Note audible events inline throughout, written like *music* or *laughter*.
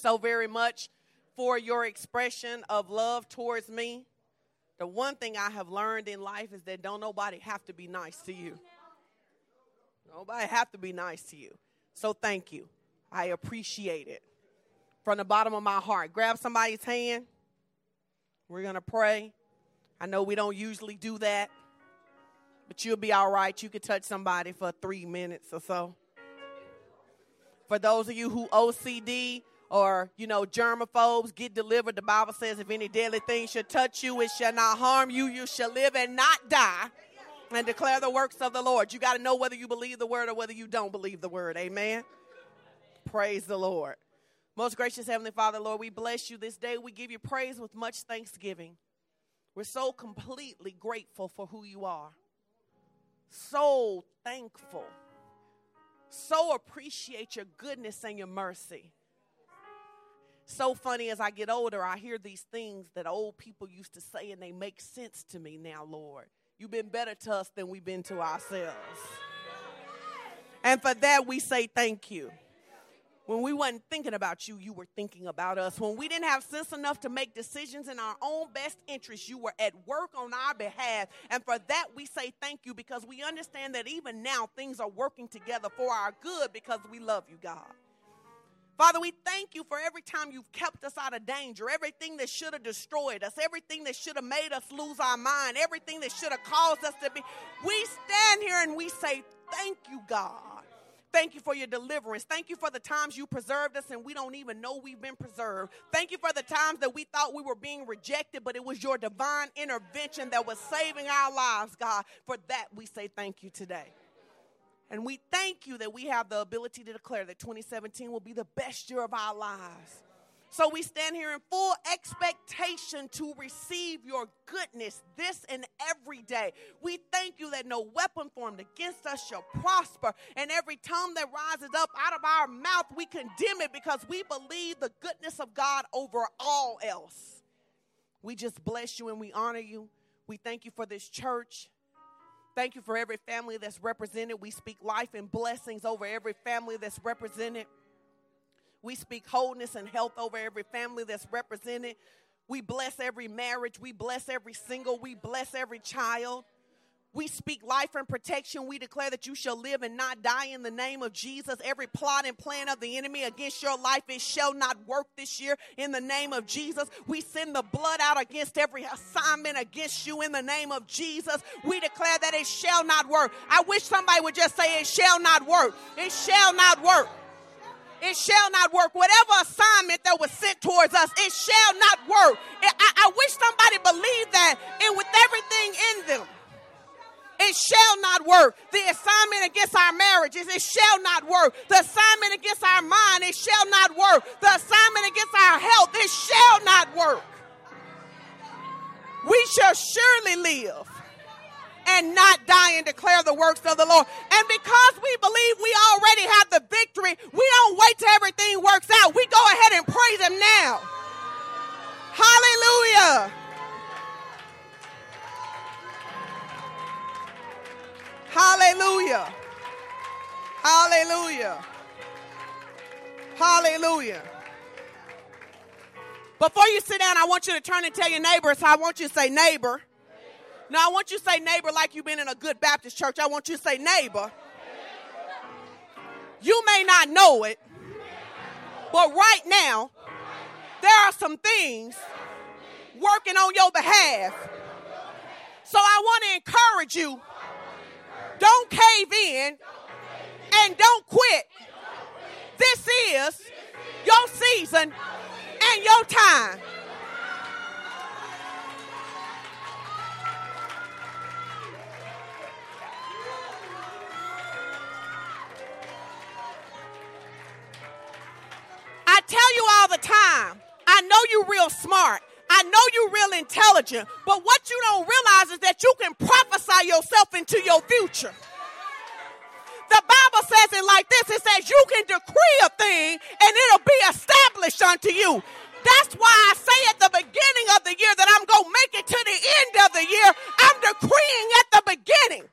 so very much for your expression of love towards me. The one thing I have learned in life is that don't nobody have to be nice to you. Nobody have to be nice to you. So thank you. I appreciate it from the bottom of my heart. Grab somebody's hand. We're going to pray. I know we don't usually do that, but you'll be all right. You could touch somebody for three minutes or so. For those of you who OCD or, you know, germaphobes, get delivered. The Bible says if any deadly thing should touch you, it shall not harm you. You shall live and not die and declare the works of the Lord. You got to know whether you believe the word or whether you don't believe the word. Amen. Praise the Lord. Most gracious Heavenly Father, Lord, we bless you this day. We give you praise with much thanksgiving. We're so completely grateful for who you are. So thankful. So appreciate your goodness and your mercy. So funny as I get older, I hear these things that old people used to say, and they make sense to me now, Lord. You've been better to us than we've been to ourselves. And for that, we say thank you. When we wasn't thinking about you, you were thinking about us. When we didn't have sense enough to make decisions in our own best interest, you were at work on our behalf. And for that, we say thank you because we understand that even now things are working together for our good because we love you, God. Father, we thank you for every time you've kept us out of danger, everything that should have destroyed us, everything that should have made us lose our mind, everything that should have caused us to be. We stand here and we say, Thank you, God. Thank you for your deliverance. Thank you for the times you preserved us and we don't even know we've been preserved. Thank you for the times that we thought we were being rejected, but it was your divine intervention that was saving our lives, God. For that, we say thank you today. And we thank you that we have the ability to declare that 2017 will be the best year of our lives. So we stand here in full expectation to receive your goodness this and every day. We thank you that no weapon formed against us shall prosper, and every tongue that rises up out of our mouth, we condemn it because we believe the goodness of God over all else. We just bless you and we honor you. We thank you for this church. Thank you for every family that's represented. We speak life and blessings over every family that's represented. We speak wholeness and health over every family that's represented. We bless every marriage. We bless every single. We bless every child. We speak life and protection. We declare that you shall live and not die in the name of Jesus. Every plot and plan of the enemy against your life, it shall not work this year in the name of Jesus. We send the blood out against every assignment against you in the name of Jesus. We declare that it shall not work. I wish somebody would just say, It shall not work. It shall not work. It shall not work. Whatever assignment that was sent towards us, it shall not work. I, I wish somebody believed that and with everything in them it shall not work. The assignment against our marriages, it shall not work. The assignment against our mind, it shall not work. The assignment against our health, it shall not work. We shall surely live and not die and declare the works of the Lord. And because we believe we already have the victory, we don't wait till everything works out. We go ahead and praise Him now. Hallelujah. Hallelujah. Hallelujah. Hallelujah. Before you sit down, I want you to turn and tell your neighbor. So I want you to say neighbor. Now I want you to say neighbor like you've been in a good Baptist church. I want you to say neighbor. You may not know it, but right now, there are some things working on your behalf. So I want to encourage you don't cave in and don't quit. This is your season and your time. I tell you all the time, I know you're real smart. I know you're real intelligent, but what you don't realize is that you can prophesy yourself into your future. The Bible says it like this it says, You can decree a thing and it'll be established unto you. That's why I say at the beginning of the year that I'm going to make it to the end of the year. I'm decreeing at the beginning.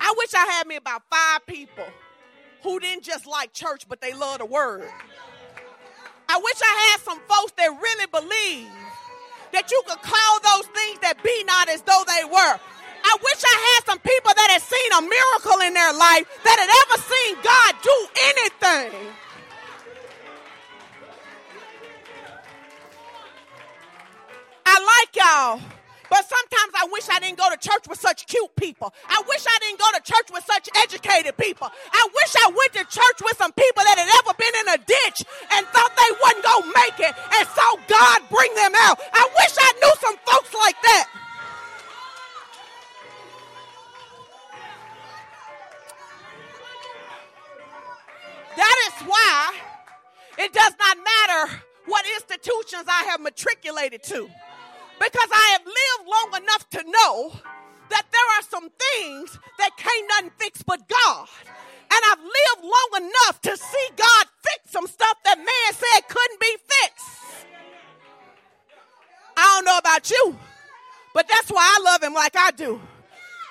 I wish I had me about five people who didn't just like church, but they love the word. I wish I had some folks that really believe that you could call those things that be not as though they were. I wish I had some people that had seen a miracle in their life, that had ever seen God do anything. I like y'all. But sometimes I wish I didn't go to church with such cute people. I wish I didn't go to church with such educated people. I wish I went to church with some people that had ever been in a ditch and thought they going to make it and saw God bring them out. I wish I knew some folks like that. That is why it does not matter what institutions I have matriculated to. Because I have lived long enough to know that there are some things that can't nothing fix but God. And I've lived long enough to see God fix some stuff that man said couldn't be fixed. I don't know about you, but that's why I love him like I do.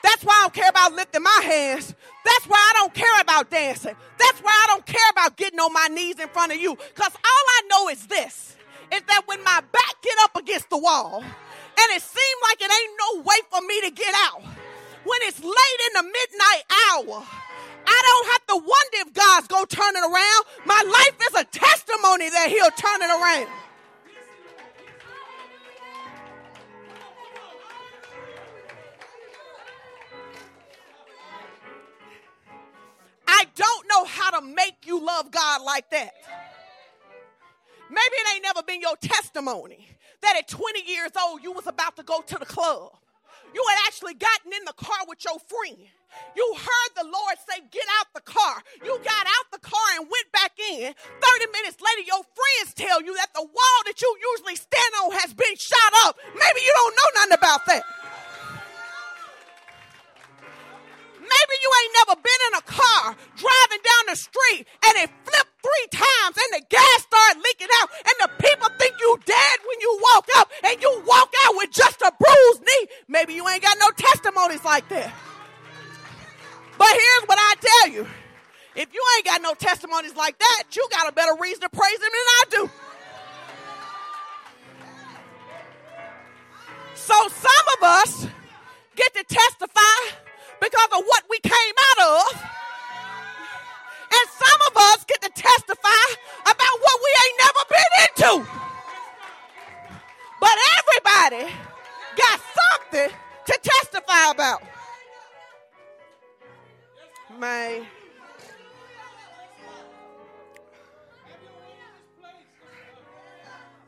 That's why I don't care about lifting my hands. That's why I don't care about dancing. That's why I don't care about getting on my knees in front of you. Because all I know is this is that when my back get up against the wall and it seems like it ain't no way for me to get out, when it's late in the midnight hour, I don't have to wonder if God's gonna turn it around. My life is a testimony that He'll turn it around. I don't know how to make you love God like that. Maybe it ain't never been your testimony that at 20 years old you was about to go to the club. You had actually gotten in the car with your friend. You heard the Lord say, Get out the car. You got out the car and went back in. 30 minutes later, your friends tell you that the wall that you usually stand on has been shot up. Maybe you don't know nothing about that. Maybe you ain't never been in a car driving down the street and it flipped three times and the gas started leaking out and the people think you dead when you walk up and you walk out with just a bruised knee. Maybe you ain't got no testimonies like that. But here's what I tell you. If you ain't got no testimonies like that, you got a better reason to praise him than I do. So some of us get to testify because of what we came out of. And some of us get to testify about what we ain't never been into. But everybody got something to testify about. Man.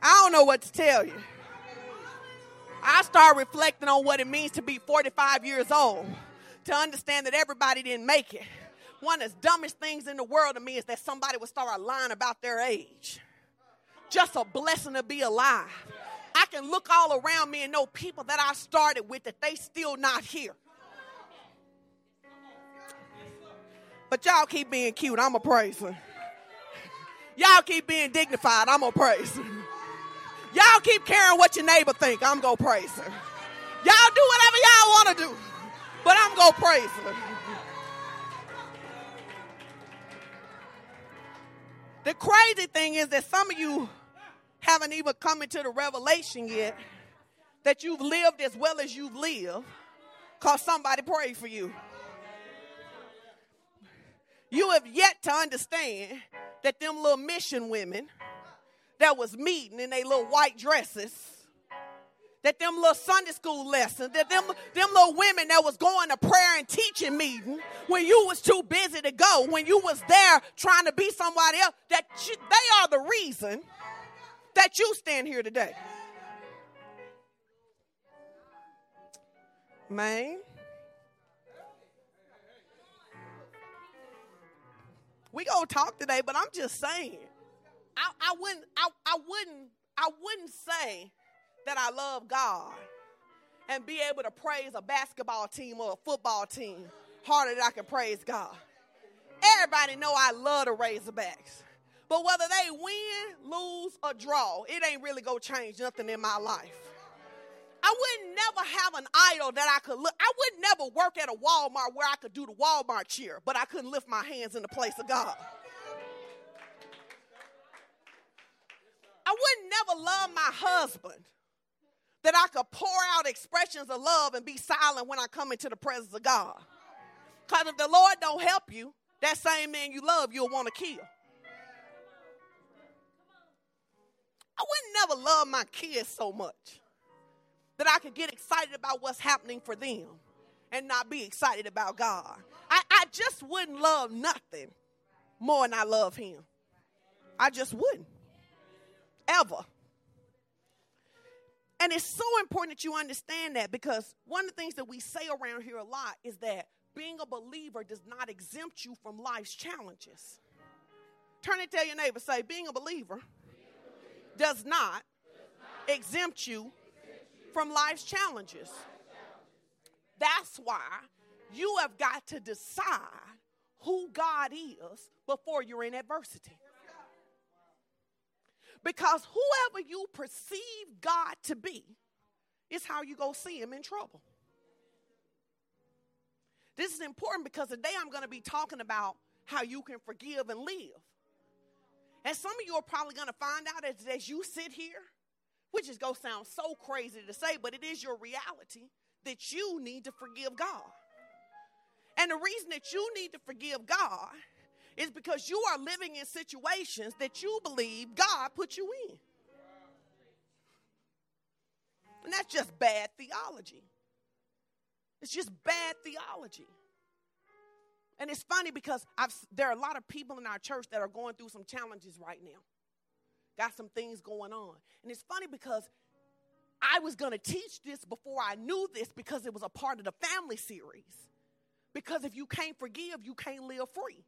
I don't know what to tell you. I start reflecting on what it means to be 45 years old to understand that everybody didn't make it. One of the dumbest things in the world to me is that somebody would start a lying about their age. Just a blessing to be alive. I can look all around me and know people that I started with that they still not here. But y'all keep being cute. I'm a praise Y'all keep being dignified. I'm a praise Y'all keep caring what your neighbor think. I'm gonna praise her. Y'all do whatever y'all want to do but I'm going to praise him. The crazy thing is that some of you haven't even come into the revelation yet that you've lived as well as you've lived because somebody prayed for you. You have yet to understand that them little mission women that was meeting in their little white dresses that them little Sunday school lessons, that them, them little women that was going to prayer and teaching meeting when you was too busy to go, when you was there trying to be somebody else, that you, they are the reason that you stand here today. Man. We gonna talk today, but I'm just saying. I, I wouldn't I, I wouldn't I wouldn't say that I love God and be able to praise a basketball team or a football team harder than I can praise God. Everybody know I love the Razorbacks. But whether they win, lose, or draw, it ain't really gonna change nothing in my life. I would never have an idol that I could look. I would never work at a Walmart where I could do the Walmart cheer, but I couldn't lift my hands in the place of God. I would never love my husband that I could pour out expressions of love and be silent when I come into the presence of God. Because if the Lord don't help you, that same man you love, you'll want to kill. I wouldn't never love my kids so much that I could get excited about what's happening for them and not be excited about God. I, I just wouldn't love nothing more than I love Him. I just wouldn't. Ever. And it's so important that you understand that because one of the things that we say around here a lot is that being a believer does not exempt you from life's challenges. Turn and tell your neighbor, say, being a believer does not exempt you from life's challenges. That's why you have got to decide who God is before you're in adversity. Because whoever you perceive God to be is how you go see him in trouble. This is important because today I'm going to be talking about how you can forgive and live. And some of you are probably going to find out as, as you sit here, which is going to sound so crazy to say, but it is your reality that you need to forgive God. And the reason that you need to forgive God is because you are living in situations that you believe God put you in. And that's just bad theology. It's just bad theology. And it's funny because I've, there are a lot of people in our church that are going through some challenges right now. Got some things going on. And it's funny because I was going to teach this before I knew this because it was a part of the family series. Because if you can't forgive, you can't live free.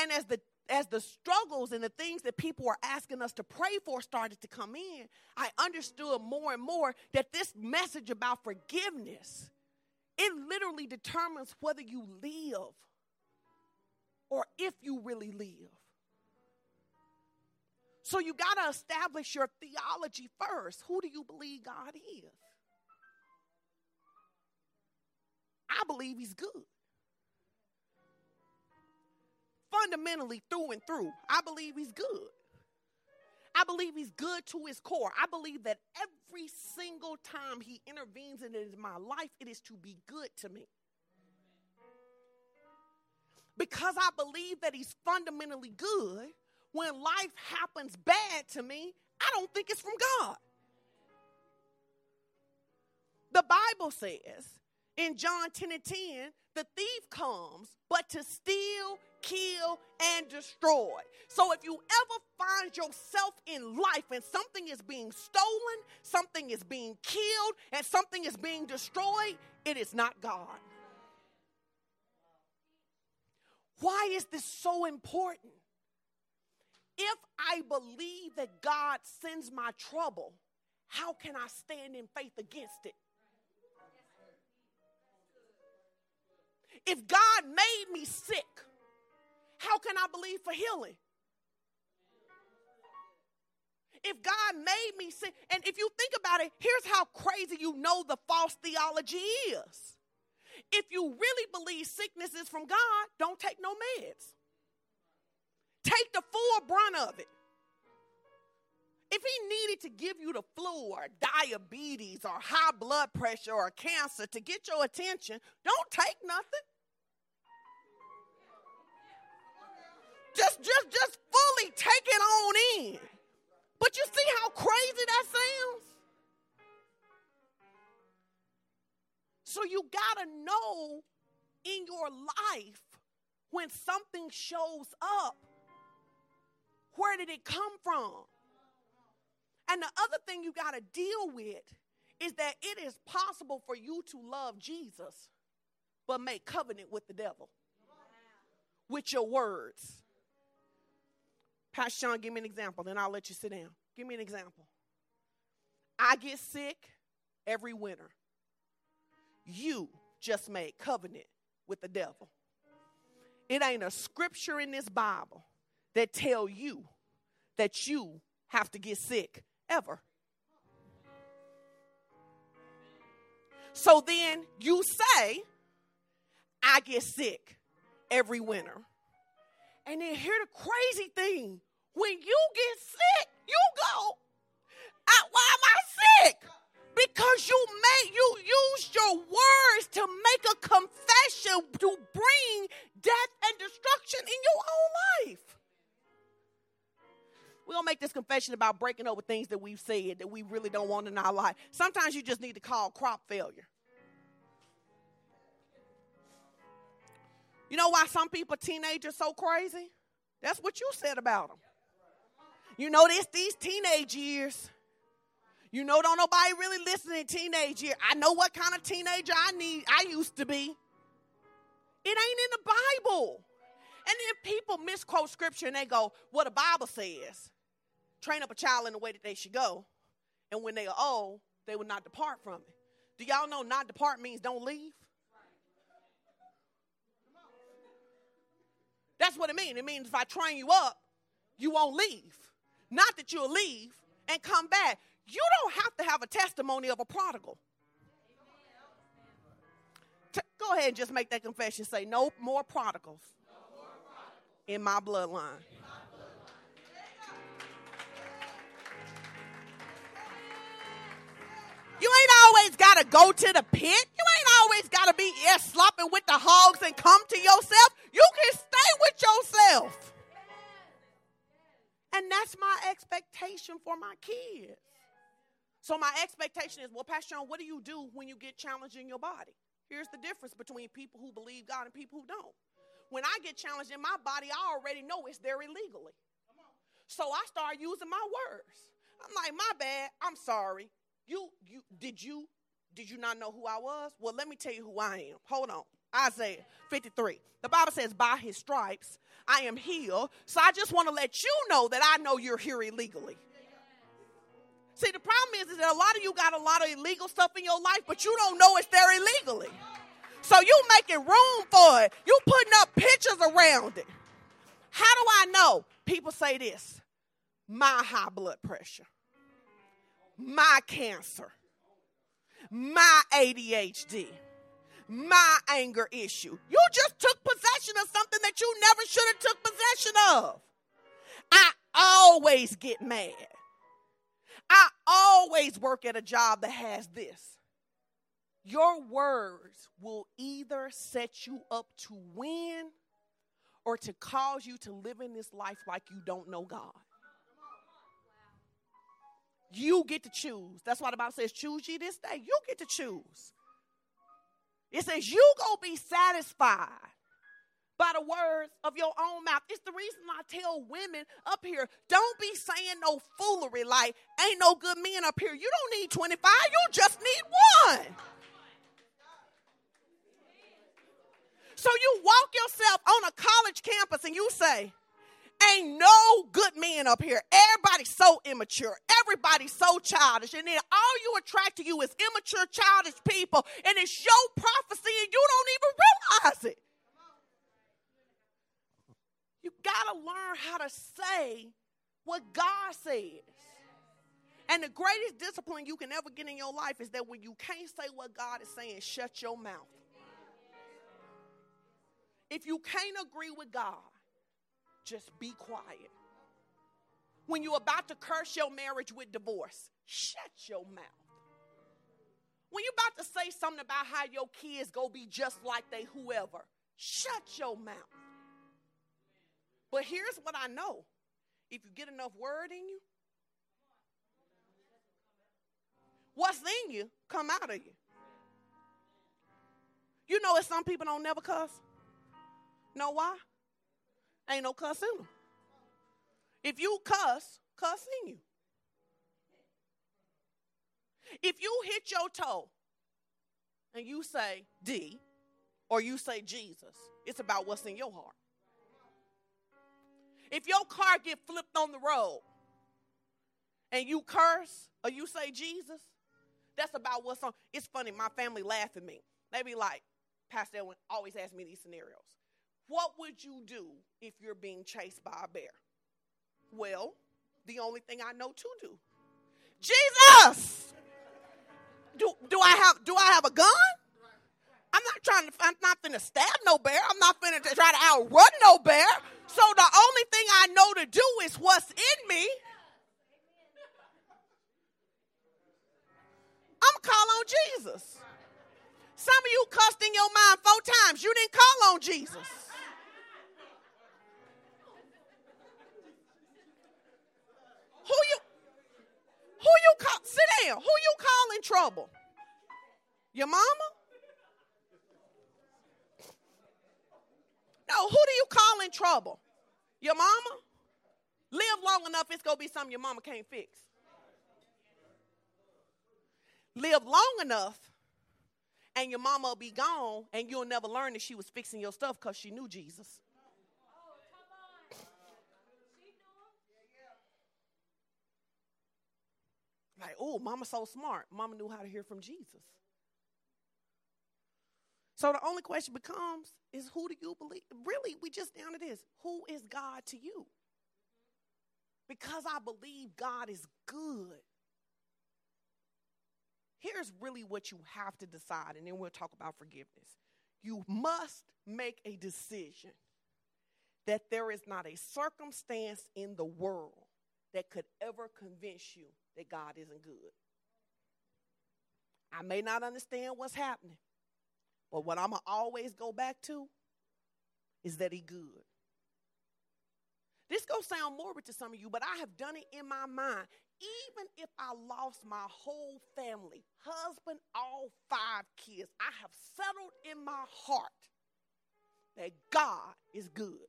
And as the as the struggles and the things that people were asking us to pray for started to come in, I understood more and more that this message about forgiveness, it literally determines whether you live or if you really live. So you got to establish your theology first. Who do you believe God is? I believe he's good fundamentally through and through. I believe he's good. I believe he's good to his core. I believe that every single time he intervenes in my life, it is to be good to me. Because I believe that he's fundamentally good, when life happens bad to me, I don't think it's from God. The Bible says in John 10 and 10, the thief comes but to steal, kill, and destroy. So if you ever find yourself in life and something is being stolen, something is being killed, and something is being destroyed, it is not God. Why is this so important? If I believe that God sends my trouble, how can I stand in faith against it? If God made me sick, how can I believe for healing? If God made me sick, and if you think about it, here's how crazy you know the false theology is. If you really believe sickness is from God, don't take no meds. Take the full brunt of it. If he needed to give you the flu or diabetes or high blood pressure or cancer to get your attention, don't take nothing. Just just just fully take it on in. But you see how crazy that sounds? So you got to know in your life when something shows up, where did it come from? And the other thing you got to deal with is that it is possible for you to love Jesus but make covenant with the devil with your words. Pastor Sean, give me an example, then I'll let you sit down. Give me an example. I get sick every winter. You just made covenant with the devil. It ain't a scripture in this Bible that tell you that you have to get sick ever. So then you say, I get sick every winter. And then hear the crazy thing when you get sick, you go, ah, why am I sick? Because you made you used your words to make a confession to bring death and destruction in your own life. we don't make this confession about breaking over things that we've said that we really don't want in our life. Sometimes you just need to call crop failure. You know why some people teenagers so crazy? That's what you said about them. You know this these teenage years. You know don't nobody really listen in teenage year. I know what kind of teenager I need I used to be. It ain't in the Bible. And then people misquote scripture and they go, well, the Bible says, train up a child in the way that they should go. And when they are old, they will not depart from it. Do y'all know not depart means don't leave? That's what it means. It means if I train you up, you won't leave. Not that you'll leave and come back. You don't have to have a testimony of a prodigal. T- go ahead and just make that confession. Say, no more prodigals, no more prodigals. in my bloodline. You ain't always got to go to the pit. You always got to be yeah, slopping with the hogs and come to yourself. You can stay with yourself. And that's my expectation for my kids. So my expectation is, well, Pastor John, what do you do when you get challenged in your body? Here's the difference between people who believe God and people who don't. When I get challenged in my body, I already know it's there illegally. So I start using my words. I'm like, my bad. I'm sorry. You, you, did you, did you not know who I was? Well, let me tell you who I am. Hold on. Isaiah 53. The Bible says, by his stripes I am healed. So I just want to let you know that I know you're here illegally. See, the problem is, is that a lot of you got a lot of illegal stuff in your life, but you don't know it's there illegally. So you making room for it. You putting up pictures around it. How do I know? People say this my high blood pressure my cancer, my ADHD, my anger issue. You just took possession of something that you never should have took possession of. I always get mad. I always work at a job that has this. Your words will either set you up to win or to cause you to live in this life like you don't know God. You get to choose. That's why the Bible says, choose ye this day. You get to choose. It says, you go be satisfied by the words of your own mouth. It's the reason I tell women up here, don't be saying no foolery like, ain't no good men up here. You don't need 25, you just need one. So you walk yourself on a college campus and you say, Ain't no good men up here. Everybody's so immature. Everybody's so childish. And then all you attract to you is immature, childish people. And it's your prophecy and you don't even realize it. You got to learn how to say what God says. And the greatest discipline you can ever get in your life is that when you can't say what God is saying, shut your mouth. If you can't agree with God, just be quiet. When you're about to curse your marriage with divorce, shut your mouth. When you're about to say something about how your kids go be just like they whoever, shut your mouth. But here's what I know if you get enough word in you, what's in you come out of you. You know, if some people don't never cuss. Know why? Ain't no cuss in them. If you cuss, cuss in you. If you hit your toe and you say D or you say Jesus, it's about what's in your heart. If your car get flipped on the road and you curse or you say Jesus, that's about what's on. It's funny, my family laugh at me. They be like, Pastor Edwin always ask me these scenarios. What would you do if you're being chased by a bear? Well, the only thing I know to do Jesus! do, do I have do I have a gun? I'm not trying to. I'm not finna stab no bear. I'm not finna try to outrun no bear. So the only thing I know to do is what's in me. I'm call on Jesus. Some of you cussed in your mind four times. You didn't call on Jesus. Who you who you call sit down? Who you call in trouble? Your mama? No, who do you call in trouble? Your mama? Live long enough, it's gonna be something your mama can't fix. Live long enough, and your mama will be gone, and you'll never learn that she was fixing your stuff because she knew Jesus. Like, oh, mama's so smart. Mama knew how to hear from Jesus. So the only question becomes is who do you believe? Really, we just down to this. Who is God to you? Because I believe God is good. Here's really what you have to decide, and then we'll talk about forgiveness. You must make a decision that there is not a circumstance in the world that could ever convince you that God isn't good. I may not understand what's happening. But what I'm going to always go back to is that he good. This going to sound morbid to some of you, but I have done it in my mind. Even if I lost my whole family, husband, all five kids, I have settled in my heart that God is good.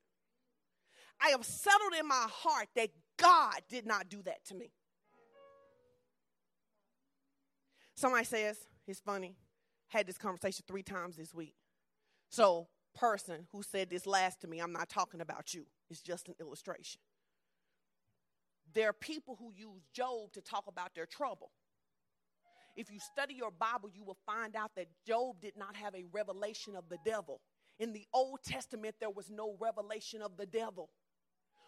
I have settled in my heart that God did not do that to me. Somebody says, it's funny had this conversation three times this week. So, person who said this last to me, I'm not talking about you. It's just an illustration. There are people who use Job to talk about their trouble. If you study your Bible, you will find out that Job did not have a revelation of the devil. In the Old Testament, there was no revelation of the devil.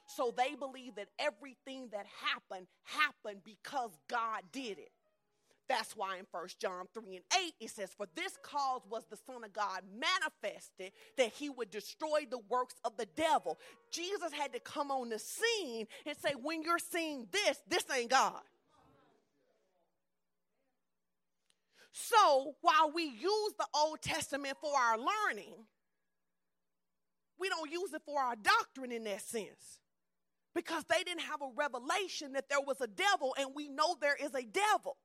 So they believe that everything that happened happened because God did it. That's why in 1 John 3 and 8 it says, For this cause was the Son of God manifested that he would destroy the works of the devil. Jesus had to come on the scene and say, When you're seeing this, this ain't God. So while we use the Old Testament for our learning, we don't use it for our doctrine in that sense. Because they didn't have a revelation that there was a devil, and we know there is a devil.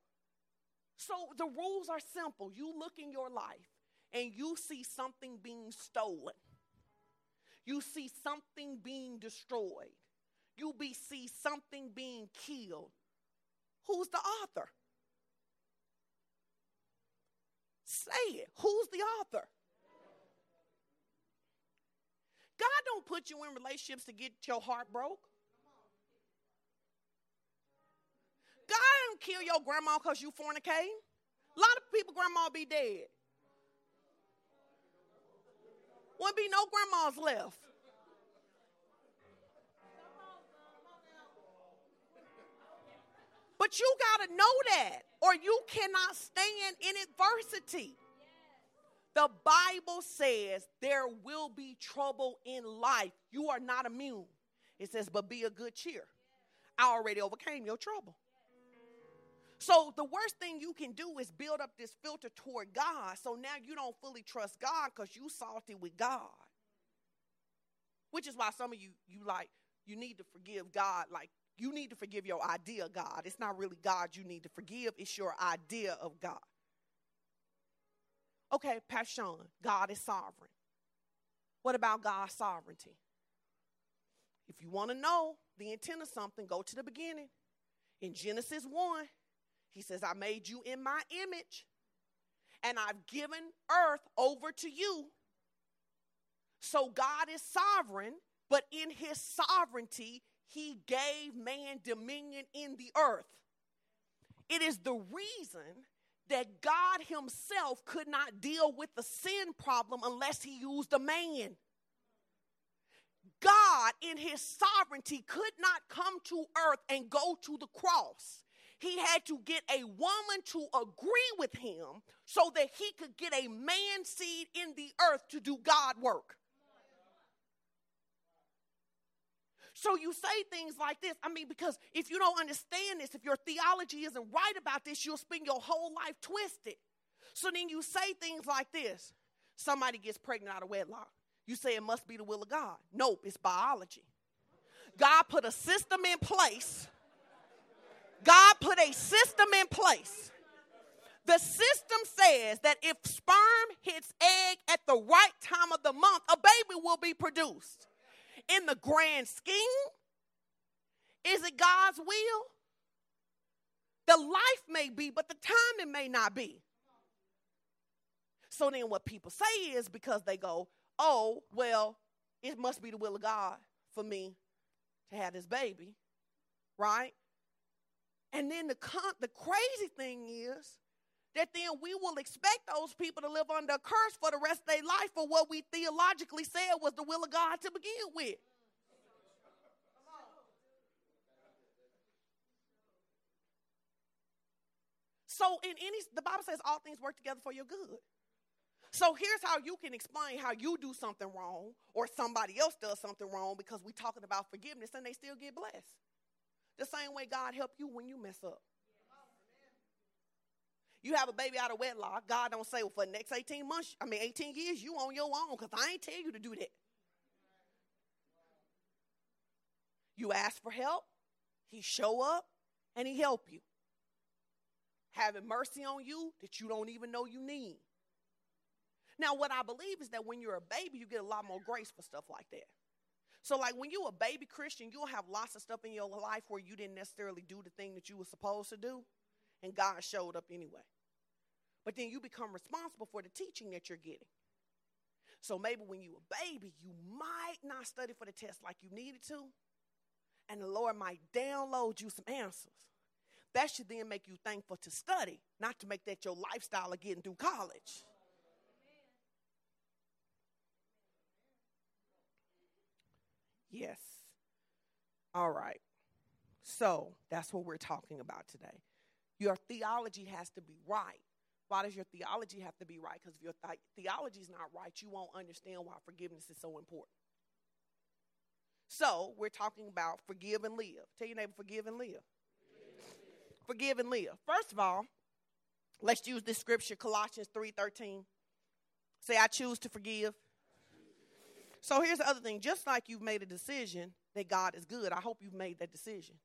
So the rules are simple. You look in your life and you see something being stolen, you see something being destroyed, you be, see something being killed. Who's the author? Say it. Who's the author? God don't put you in relationships to get your heart broke. Kill your grandma because you fornicating. A lot of people, grandma be dead. Wouldn't be no grandmas left. But you got to know that, or you cannot stand in adversity. The Bible says there will be trouble in life. You are not immune. It says, but be a good cheer. I already overcame your trouble. So the worst thing you can do is build up this filter toward God. So now you don't fully trust God because you salty with God. Which is why some of you you like you need to forgive God like you need to forgive your idea of God. It's not really God you need to forgive, it's your idea of God. Okay, Pastor Sean, God is sovereign. What about God's sovereignty? If you want to know the intent of something, go to the beginning. In Genesis 1, he says, I made you in my image, and I've given earth over to you. So God is sovereign, but in his sovereignty, he gave man dominion in the earth. It is the reason that God himself could not deal with the sin problem unless he used a man. God, in his sovereignty, could not come to earth and go to the cross he had to get a woman to agree with him so that he could get a man seed in the earth to do God work. So you say things like this. I mean, because if you don't understand this, if your theology isn't right about this, you'll spend your whole life twisted. So then you say things like this somebody gets pregnant out of wedlock. You say it must be the will of God. Nope, it's biology. God put a system in place. God put a system in place. The system says that if sperm hits egg at the right time of the month, a baby will be produced in the grand scheme? Is it God's will? The life may be, but the timing may not be. So then, what people say is because they go, oh, well, it must be the will of God for me to have this baby, right? And then the, con- the crazy thing is that then we will expect those people to live under a curse for the rest of their life for what we theologically said was the will of God to begin with. So in any the Bible says all things work together for your good. So here's how you can explain how you do something wrong or somebody else does something wrong because we're talking about forgiveness and they still get blessed. The same way God help you when you mess up. You have a baby out of wedlock. God don't say, well, for the next 18 months, I mean 18 years, you on your own because I ain't tell you to do that. You ask for help, he show up, and he help you. Having mercy on you that you don't even know you need. Now, what I believe is that when you're a baby, you get a lot more grace for stuff like that. So, like when you're a baby Christian, you'll have lots of stuff in your life where you didn't necessarily do the thing that you were supposed to do and God showed up anyway. But then you become responsible for the teaching that you're getting. So maybe when you a baby, you might not study for the test like you needed to, and the Lord might download you some answers. That should then make you thankful to study, not to make that your lifestyle of getting through college. Yes. All right. So that's what we're talking about today. Your theology has to be right. Why does your theology have to be right? Because if your th- theology is not right, you won't understand why forgiveness is so important. So we're talking about forgive and live. Tell your neighbor, forgive and live. Forgive and live. First of all, let's use this scripture, Colossians 3:13. Say, I choose to forgive. So here's the other thing. Just like you've made a decision that God is good, I hope you've made that decision.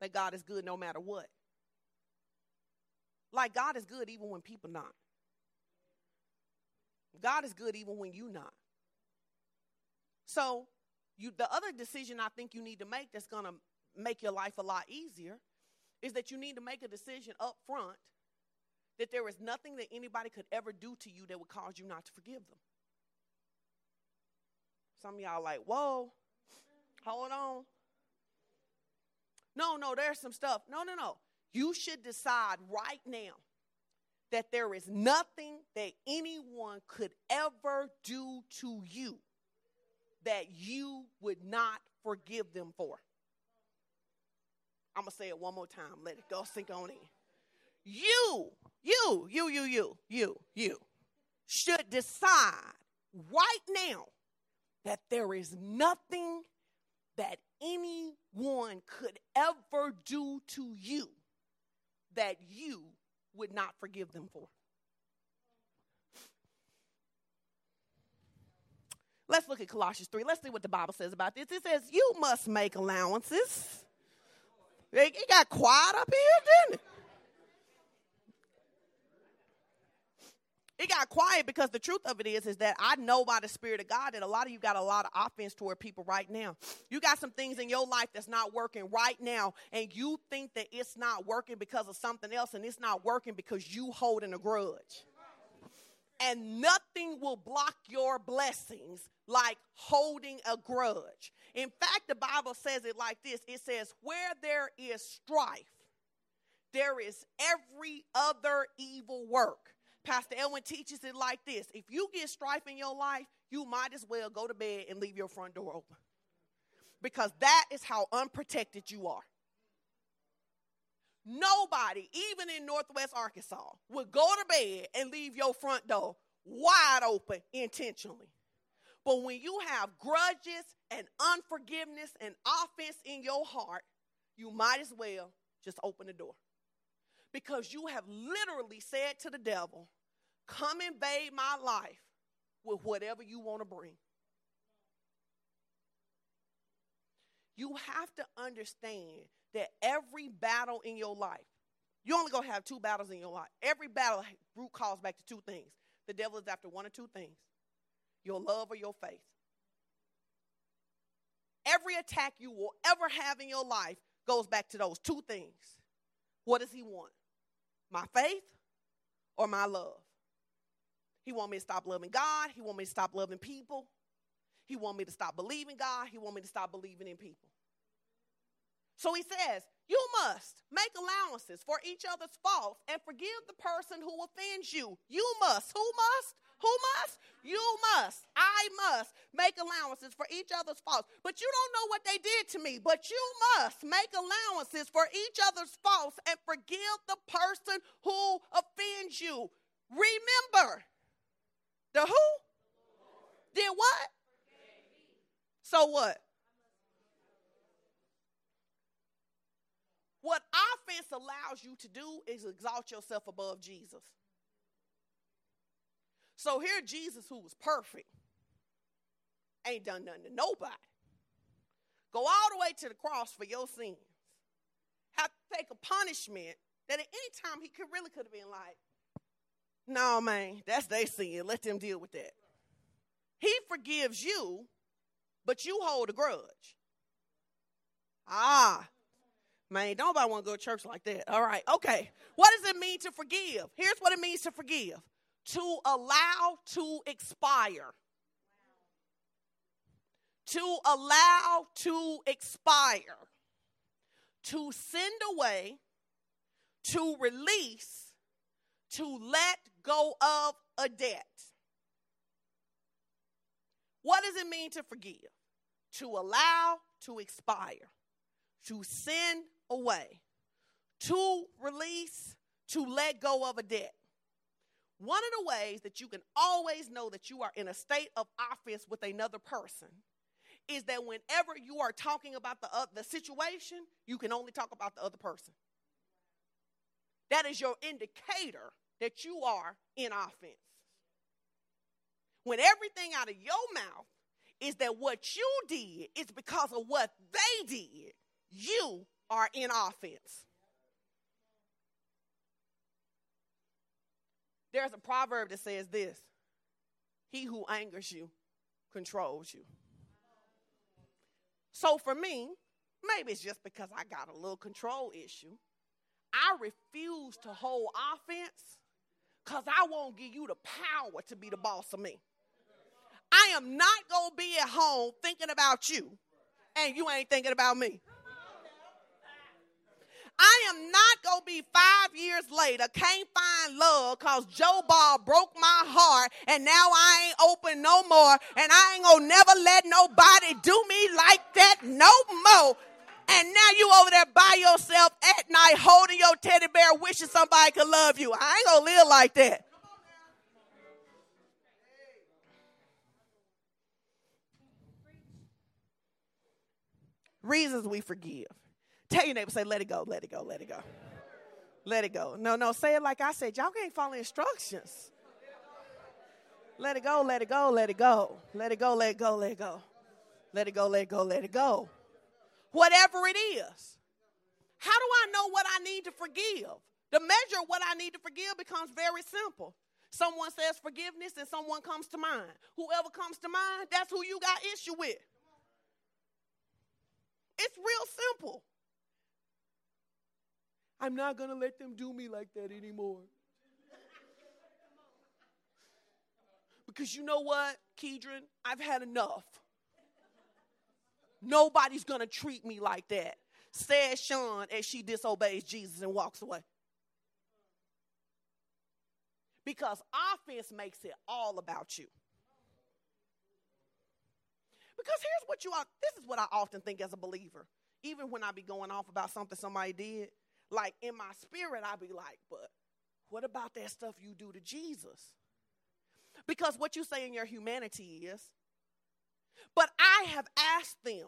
That God is good no matter what. Like God is good even when people not. God is good even when you not. So you the other decision I think you need to make that's gonna make your life a lot easier is that you need to make a decision up front that there is nothing that anybody could ever do to you that would cause you not to forgive them. Some of y'all like, whoa, hold on. No, no, there's some stuff. No, no, no. You should decide right now that there is nothing that anyone could ever do to you that you would not forgive them for. I'm going to say it one more time. Let it go sink on in. You, you, you, you, you, you, you should decide right now that there is nothing that anyone could ever do to you that you would not forgive them for. Let's look at Colossians 3. Let's see what the Bible says about this. It says, You must make allowances. It got quiet up here, didn't it? It got quiet because the truth of it is, is that I know by the Spirit of God that a lot of you got a lot of offense toward people right now. You got some things in your life that's not working right now, and you think that it's not working because of something else, and it's not working because you holding a grudge. And nothing will block your blessings like holding a grudge. In fact, the Bible says it like this it says, Where there is strife, there is every other evil work. Pastor Elwin teaches it like this if you get strife in your life, you might as well go to bed and leave your front door open. Because that is how unprotected you are. Nobody, even in Northwest Arkansas, would go to bed and leave your front door wide open intentionally. But when you have grudges and unforgiveness and offense in your heart, you might as well just open the door. Because you have literally said to the devil, Come invade my life with whatever you want to bring. You have to understand that every battle in your life, you're only to have two battles in your life. Every battle root calls back to two things. The devil is after one or two things your love or your faith. Every attack you will ever have in your life goes back to those two things. What does he want? My faith or my love? He want me to stop loving God. He want me to stop loving people. He want me to stop believing God. He want me to stop believing in people. So he says, You must make allowances for each other's faults and forgive the person who offends you. You must. Who must? Who must? You must. I must make allowances for each other's faults. But you don't know what they did to me. But you must make allowances for each other's faults and forgive the person who offends you. Remember, the who? Did what? So what? What offense allows you to do is exalt yourself above Jesus. So here, Jesus, who was perfect, ain't done nothing to nobody. Go all the way to the cross for your sins. Have to take a punishment that at any time he could really could have been like, no, man, that's their sin. Let them deal with that. He forgives you, but you hold a grudge. Ah, Man, don't nobody want to go to church like that. All right, okay. What does it mean to forgive? Here's what it means to forgive to allow to expire. To allow to expire. To send away, to release, to let go of a debt. What does it mean to forgive? To allow to expire, to send away, to release, to let go of a debt. One of the ways that you can always know that you are in a state of offense with another person is that whenever you are talking about the, uh, the situation, you can only talk about the other person. That is your indicator that you are in offense. When everything out of your mouth is that what you did is because of what they did, you are in offense. There's a proverb that says this He who angers you controls you. So for me, maybe it's just because I got a little control issue. I refuse to hold offense because I won't give you the power to be the boss of me. I am not going to be at home thinking about you and you ain't thinking about me. I am not going to be five years later, can't find love because Joe Ball broke my heart and now I ain't open no more and I ain't going to never let nobody do me like that no more. And now you over there by yourself at night holding your teddy bear wishing somebody could love you. I ain't to live like that. Reasons we forgive. Tell your neighbor, say, let it go, let it go, let it go. Let it go. No, no, say it like I said. Y'all can't follow instructions. Let it go, let it go, let it go. Let it go, let it go, let it go. Let it go, let it go, let it go. Whatever it is. How do I know what I need to forgive? The measure of what I need to forgive becomes very simple. Someone says forgiveness and someone comes to mind. Whoever comes to mind, that's who you got issue with. It's real simple. I'm not going to let them do me like that anymore. Because you know what, Kedron? I've had enough. Nobody's going to treat me like that, says Sean as she disobeys Jesus and walks away. Because offense makes it all about you. Because here's what you are, this is what I often think as a believer. Even when I be going off about something somebody did, like in my spirit, I'd be like, but what about that stuff you do to Jesus? Because what you say in your humanity is, but I have asked them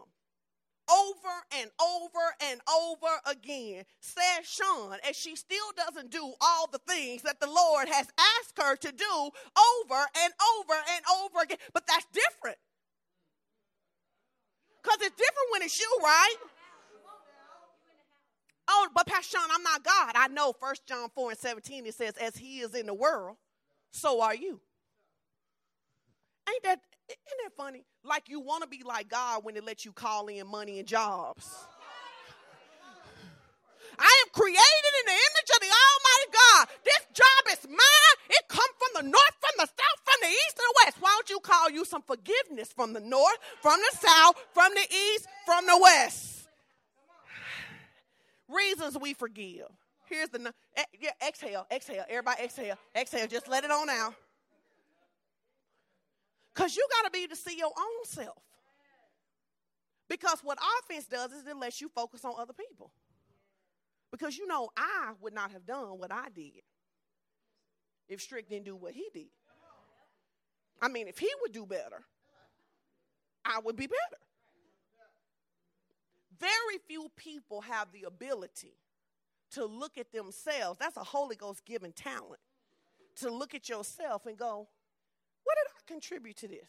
over and over and over again, says Sean, and she still doesn't do all the things that the Lord has asked her to do over and over and over again. But that's different. Because it's different when it's you, right? Oh, but Pastor Sean, I'm not God. I know First John 4 and 17, it says, as he is in the world, so are you. Ain't that isn't that funny? Like you want to be like God when it lets you call in money and jobs. I am created in the image of the Almighty God. This job is mine. It comes from the north, from the south, from the east, and the west. Why don't you call you some forgiveness from the north, from the south, from the east, from the west? Reasons we forgive. Here's the yeah, exhale, exhale. Everybody exhale, exhale. Just let it on out. Because you got to be able to see your own self. Because what offense does is it lets you focus on other people. Because you know, I would not have done what I did if Strick didn't do what he did. I mean, if he would do better, I would be better. Very few people have the ability to look at themselves. That's a Holy Ghost given talent. To look at yourself and go, what did I contribute to this?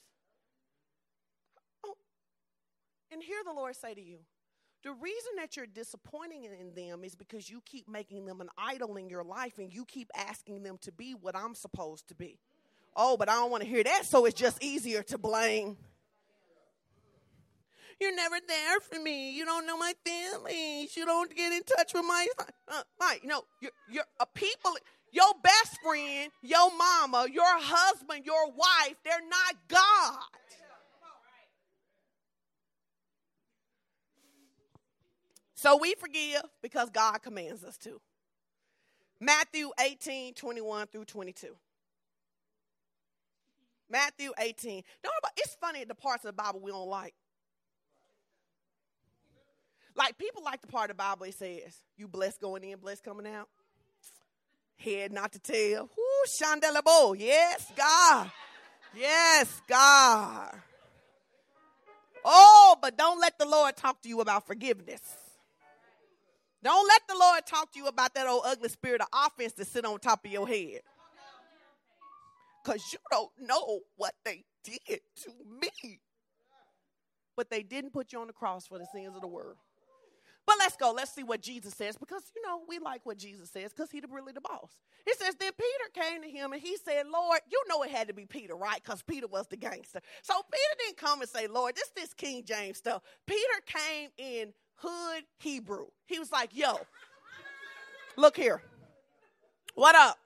Oh, and hear the Lord say to you, the reason that you're disappointing in them is because you keep making them an idol in your life and you keep asking them to be what I'm supposed to be. Oh, but I don't want to hear that, so it's just easier to blame. You're never there for me. You don't know my feelings. You don't get in touch with my. Uh, right, you know, you're, you're a people your best friend, your mama, your husband, your wife, they're not God. So we forgive because God commands us to. Matthew 18, 21 through 22. Matthew 18. Don't it's funny the parts of the Bible we don't like. Like people like the part of the Bible it says, you blessed going in, blessed coming out head not to tail. Whoo, Shandelabo. Yes, God. Yes, God. Oh, but don't let the Lord talk to you about forgiveness. Don't let the Lord talk to you about that old ugly spirit of offense to sit on top of your head. Because you don't know what they did to me. But they didn't put you on the cross for the sins of the world. But let's go. Let's see what Jesus says because, you know, we like what Jesus says because he's really the boss. He says, Then Peter came to him and he said, Lord, you know it had to be Peter, right? Because Peter was the gangster. So Peter didn't come and say, Lord, this this King James stuff. Peter came in hood Hebrew. He was like, Yo, look here. What up?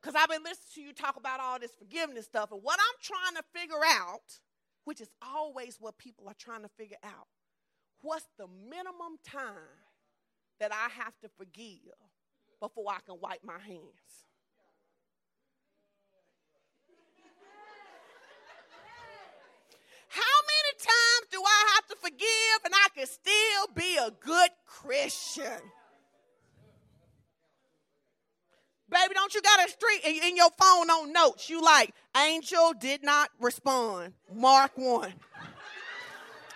Because I've been listening to you talk about all this forgiveness stuff. And what I'm trying to figure out, which is always what people are trying to figure out, what's the minimum time that I have to forgive before I can wipe my hands? How many times do I have to forgive and I can still be a good Christian? Baby, don't you got a street in your phone on notes? You like, Angel did not respond. Mark one.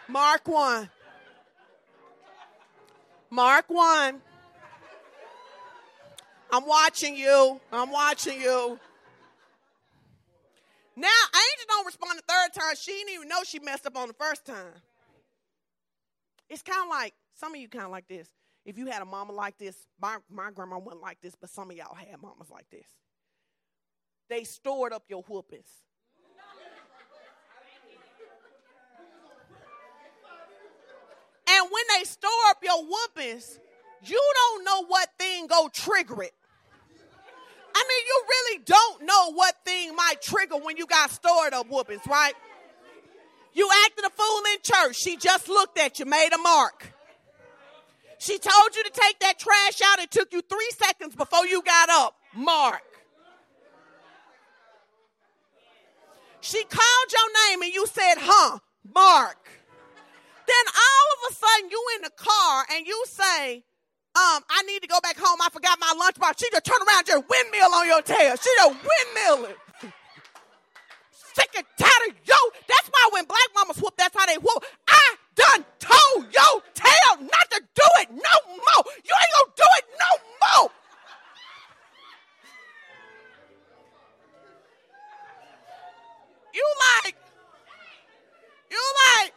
Mark one. Mark 1. I'm watching you. I'm watching you. Now, Angel don't respond the third time. She didn't even know she messed up on the first time. It's kind of like, some of you kind of like this. If you had a mama like this, my, my grandma wasn't like this, but some of y'all had mamas like this. They stored up your whoopings. And when they store up your whoopings, you don't know what thing go trigger it. I mean, you really don't know what thing might trigger when you got stored up whoopings, right? You acted a fool in church. She just looked at you, made a mark. She told you to take that trash out. It took you three seconds before you got up. Mark. She called your name and you said, huh? Mark. Then all of a sudden you in the car and you say, um, I need to go back home. I forgot my lunchbox. She just turn around, just windmill on your tail. She just windmilling. Sick and tired of yo. That's why when black mamas whoop, that's how they whoop. I done told yo tail not to do it no more. You ain't gonna do it no more. You like, you like,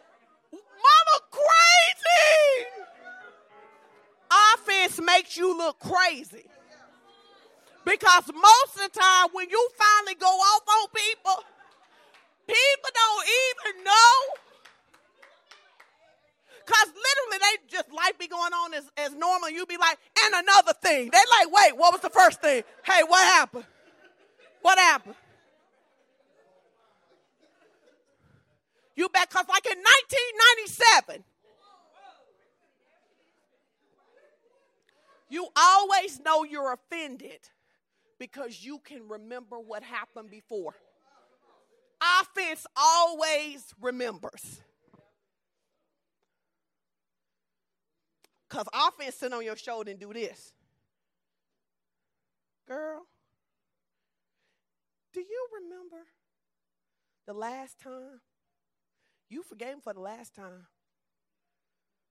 Offense makes you look crazy. Because most of the time, when you finally go off on people, people don't even know. Because literally, they just life be going on as, as normal. You be like, and another thing. They like, wait, what was the first thing? Hey, what happened? What happened? You bet, because like in 1997, you always know you're offended because you can remember what happened before. Offense always remembers. Because offense sit on your shoulder and do this. Girl, do you remember the last time you forgave him for the last time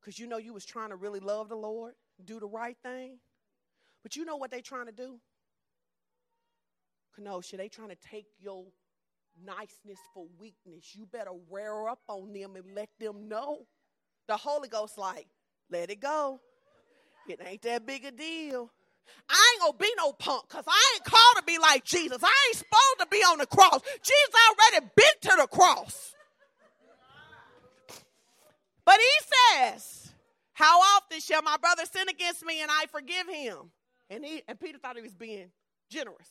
because you know you was trying to really love the Lord, do the right thing. But you know what they're trying to do? Kenosha, they trying to take your niceness for weakness. You better rear up on them and let them know. The Holy Ghost like, let it go. It ain't that big a deal. I ain't gonna be no punk because I ain't called to be like Jesus. I ain't supposed to be on the cross. Jesus already been to the cross. But he says, How often shall my brother sin against me and I forgive him? And he and Peter thought he was being generous.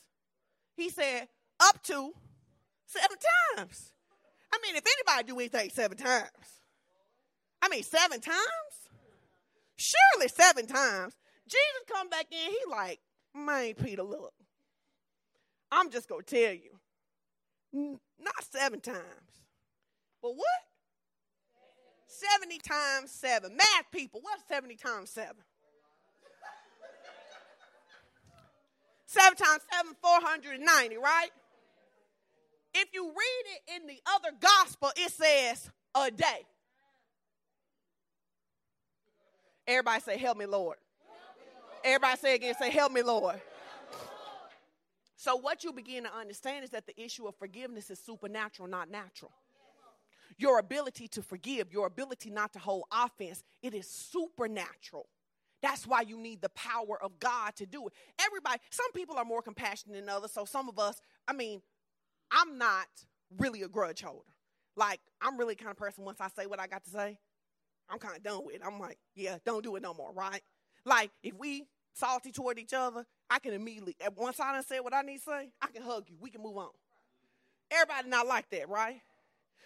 He said, up to seven times. I mean, if anybody do anything seven times, I mean seven times? Surely seven times. Jesus come back in, he like, man, Peter, look. I'm just gonna tell you. Not seven times. But what? 70 times 7. Math people, what's 70 times 7? 7 times 7, 490, right? If you read it in the other gospel, it says a day. Everybody say, Help me, Lord. Everybody say again, say, Help me, Lord. So, what you begin to understand is that the issue of forgiveness is supernatural, not natural your ability to forgive, your ability not to hold offense, it is supernatural. That's why you need the power of God to do it. Everybody, some people are more compassionate than others. So some of us, I mean, I'm not really a grudge holder. Like, I'm really kind of person, once I say what I got to say, I'm kind of done with it. I'm like, yeah, don't do it no more, right? Like, if we salty toward each other, I can immediately, once I done said what I need to say, I can hug you. We can move on. Everybody not like that, right?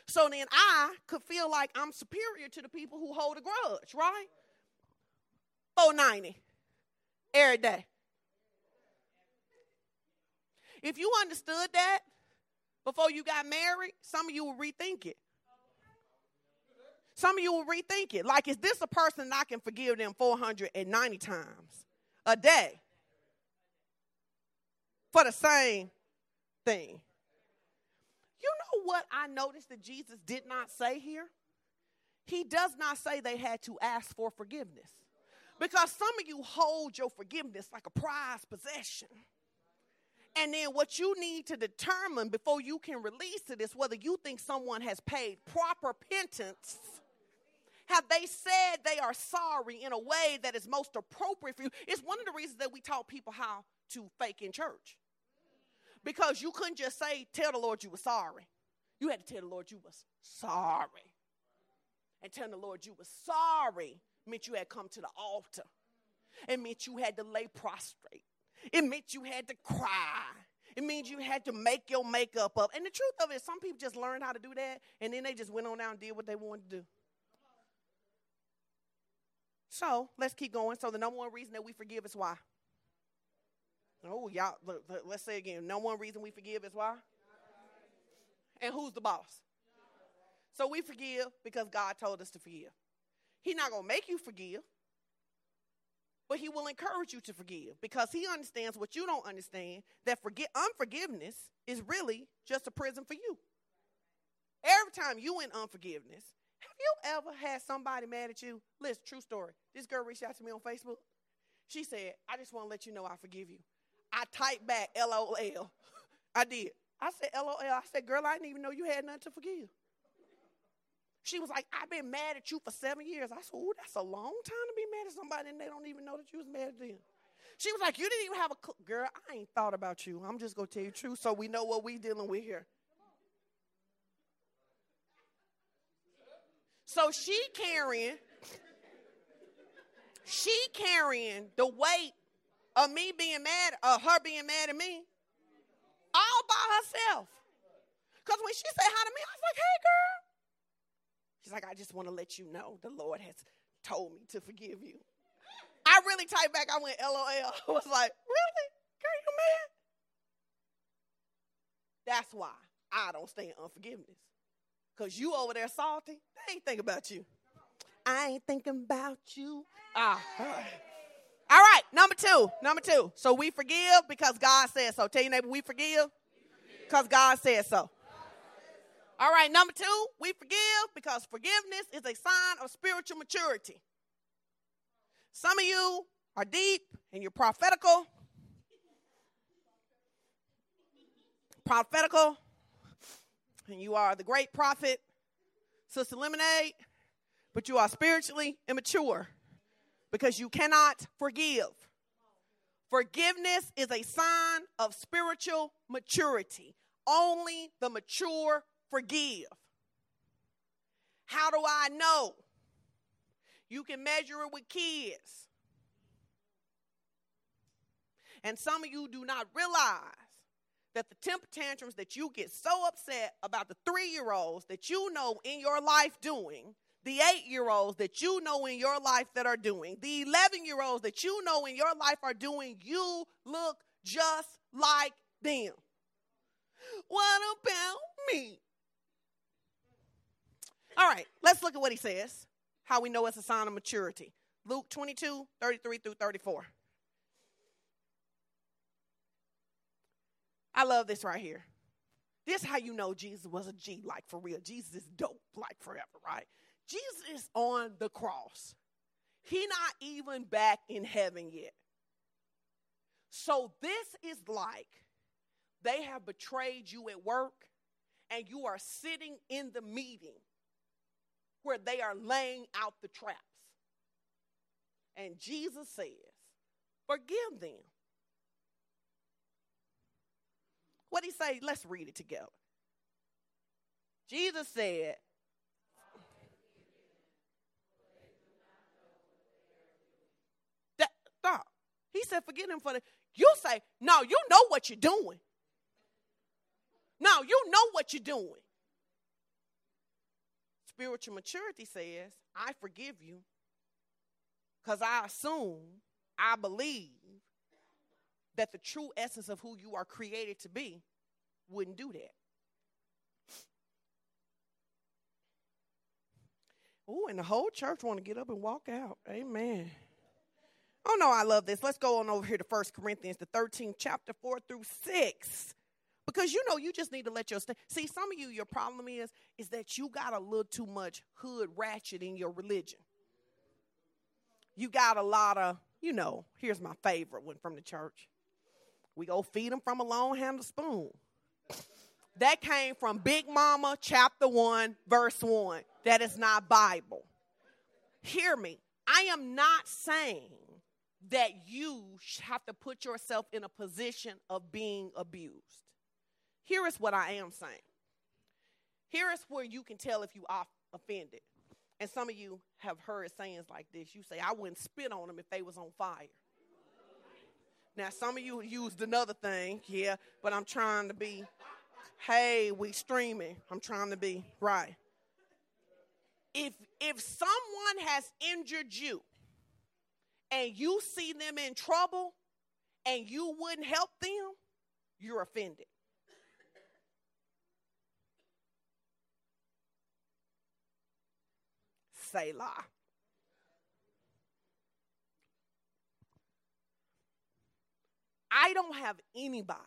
So then I could feel like I'm superior to the people who hold a grudge, right? 490 every day. If you understood that before you got married, some of you will rethink it. Some of you will rethink it. Like, is this a person I can forgive them 490 times a day for the same thing? What I noticed that Jesus did not say here? He does not say they had to ask for forgiveness. Because some of you hold your forgiveness like a prized possession. And then what you need to determine before you can release it is whether you think someone has paid proper penance. Have they said they are sorry in a way that is most appropriate for you? It's one of the reasons that we taught people how to fake in church. Because you couldn't just say, tell the Lord you were sorry. You had to tell the Lord you was sorry. And telling the Lord you was sorry meant you had come to the altar. It meant you had to lay prostrate. It meant you had to cry. It means you had to make your makeup up. And the truth of it, some people just learned how to do that, and then they just went on down and did what they wanted to do. So let's keep going. So the number one reason that we forgive is why? Oh, y'all, let's say again. No one reason we forgive is why? And who's the boss? So we forgive because God told us to forgive. He's not going to make you forgive. but he will encourage you to forgive because he understands what you don't understand that forget unforgiveness is really just a prison for you. Every time you in unforgiveness, have you ever had somebody mad at you? Listen, true story. This girl reached out to me on Facebook. She said, I just want to let you know I forgive you. I typed back LOL. *laughs* I did. I said LOL. I said, girl, I didn't even know you had nothing to forgive. She was like, I've been mad at you for seven years. I said, Oh, that's a long time to be mad at somebody and they don't even know that you was mad at them. She was like, You didn't even have a cl-. girl. I ain't thought about you. I'm just gonna tell you the truth so we know what we dealing with here. So she carrying, she carrying the weight of me being mad, of her being mad at me, by herself. Because when she said hi to me, I was like, hey girl. She's like, I just want to let you know the Lord has told me to forgive you. I really typed back, I went LOL. *laughs* I was like, really? Girl, you mad? That's why I don't stand unforgiveness. Because you over there salty, they ain't thinking about you. I ain't thinking about you. Ah. All right, number two. Number two. So we forgive because God said so. Tell your neighbor, we forgive because God said so. All right, number two, we forgive because forgiveness is a sign of spiritual maturity. Some of you are deep and you're prophetical. Prophetical and you are the great prophet, Sister Lemonade, but you are spiritually immature because you cannot forgive. Forgiveness is a sign of spiritual maturity. Only the mature forgive. How do I know? You can measure it with kids. And some of you do not realize that the temper tantrums that you get so upset about the three year olds that you know in your life doing, the eight year olds that you know in your life that are doing, the 11 year olds that you know in your life are doing, you look just like them. What about me? All right, let's look at what he says, how we know it's a sign of maturity. Luke 22, 33 through 34. I love this right here. This how you know Jesus was a G, like for real. Jesus is dope, like forever, right? Jesus is on the cross. He not even back in heaven yet. So this is like they have betrayed you at work and you are sitting in the meeting where they are laying out the traps. And Jesus says, Forgive them What he say? Let's read it together. Jesus said, that, stop. He said, forgive them for the. You say, no, you know what you're doing. No, you know what you're doing. Spiritual maturity says, I forgive you because I assume, I believe that the true essence of who you are created to be wouldn't do that. Oh, and the whole church want to get up and walk out. Amen. Oh no, I love this. Let's go on over here to First Corinthians, the 13th chapter, 4 through 6. Because you know you just need to let your st- see some of you your problem is is that you got a little too much hood ratchet in your religion. You got a lot of, you know, here's my favorite one from the church. We go feed them from a long handled spoon. That came from Big Mama chapter 1, verse 1. That is not Bible. Hear me. I am not saying that you have to put yourself in a position of being abused. Here is what I am saying. Here is where you can tell if you are offended. And some of you have heard sayings like this. You say, I wouldn't spit on them if they was on fire. Now, some of you used another thing, yeah, but I'm trying to be, hey, we streaming. I'm trying to be right. If if someone has injured you and you see them in trouble and you wouldn't help them, you're offended. Say lie. I don't have anybody.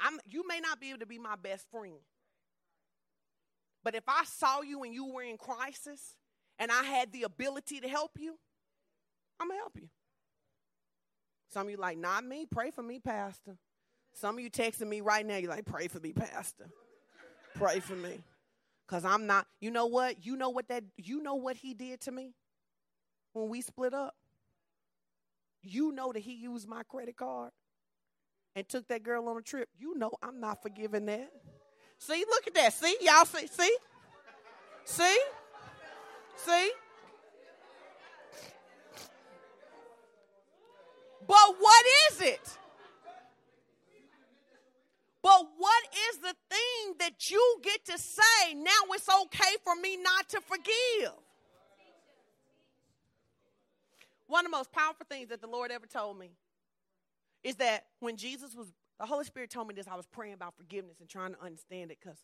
I'm, you may not be able to be my best friend. But if I saw you and you were in crisis and I had the ability to help you, I'm to help you. Some of you like, not me, pray for me, Pastor. Some of you texting me right now, you're like, pray for me, Pastor. pray for me. Cause I'm not, you know what? You know what that you know what he did to me when we split up? You know that he used my credit card and took that girl on a trip. You know I'm not forgiving that. See, look at that. See, y'all see, see? See? See? But what is it? But what is the thing that you get to say, now it's okay for me not to forgive? One of the most powerful things that the Lord ever told me is that when Jesus was, the Holy Spirit told me this, I was praying about forgiveness and trying to understand it because,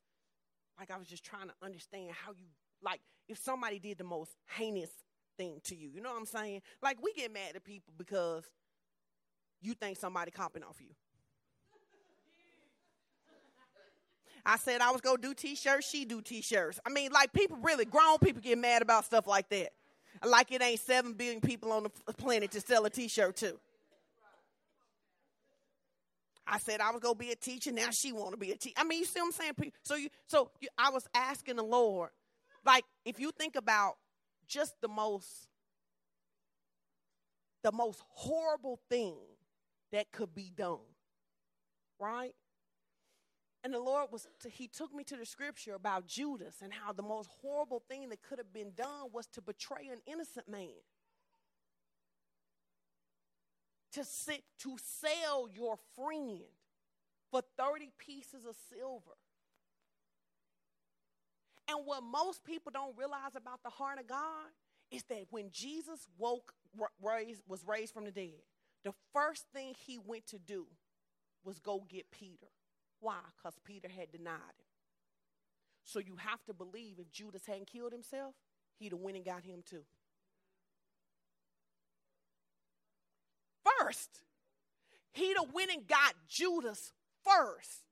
like, I was just trying to understand how you, like, if somebody did the most heinous thing to you, you know what I'm saying? Like, we get mad at people because you think somebody copping off you. I said I was gonna do t-shirts, she do t-shirts. I mean, like people really, grown people get mad about stuff like that. Like it ain't seven billion people on the planet to sell a t-shirt to. I said I was gonna be a teacher. Now she want to be a teacher. I mean, you see what I'm saying? So you, so you, I was asking the Lord, like, if you think about just the most, the most horrible thing that could be done, right? And the Lord was, he took me to the scripture about Judas and how the most horrible thing that could have been done was to betray an innocent man. To sit, to sell your friend for 30 pieces of silver. And what most people don't realize about the heart of God is that when Jesus woke, raised, was raised from the dead, the first thing he went to do was go get Peter. Why? Because Peter had denied him. So you have to believe if Judas hadn't killed himself, he'd have went and got him too. First, he'd have went and got Judas first.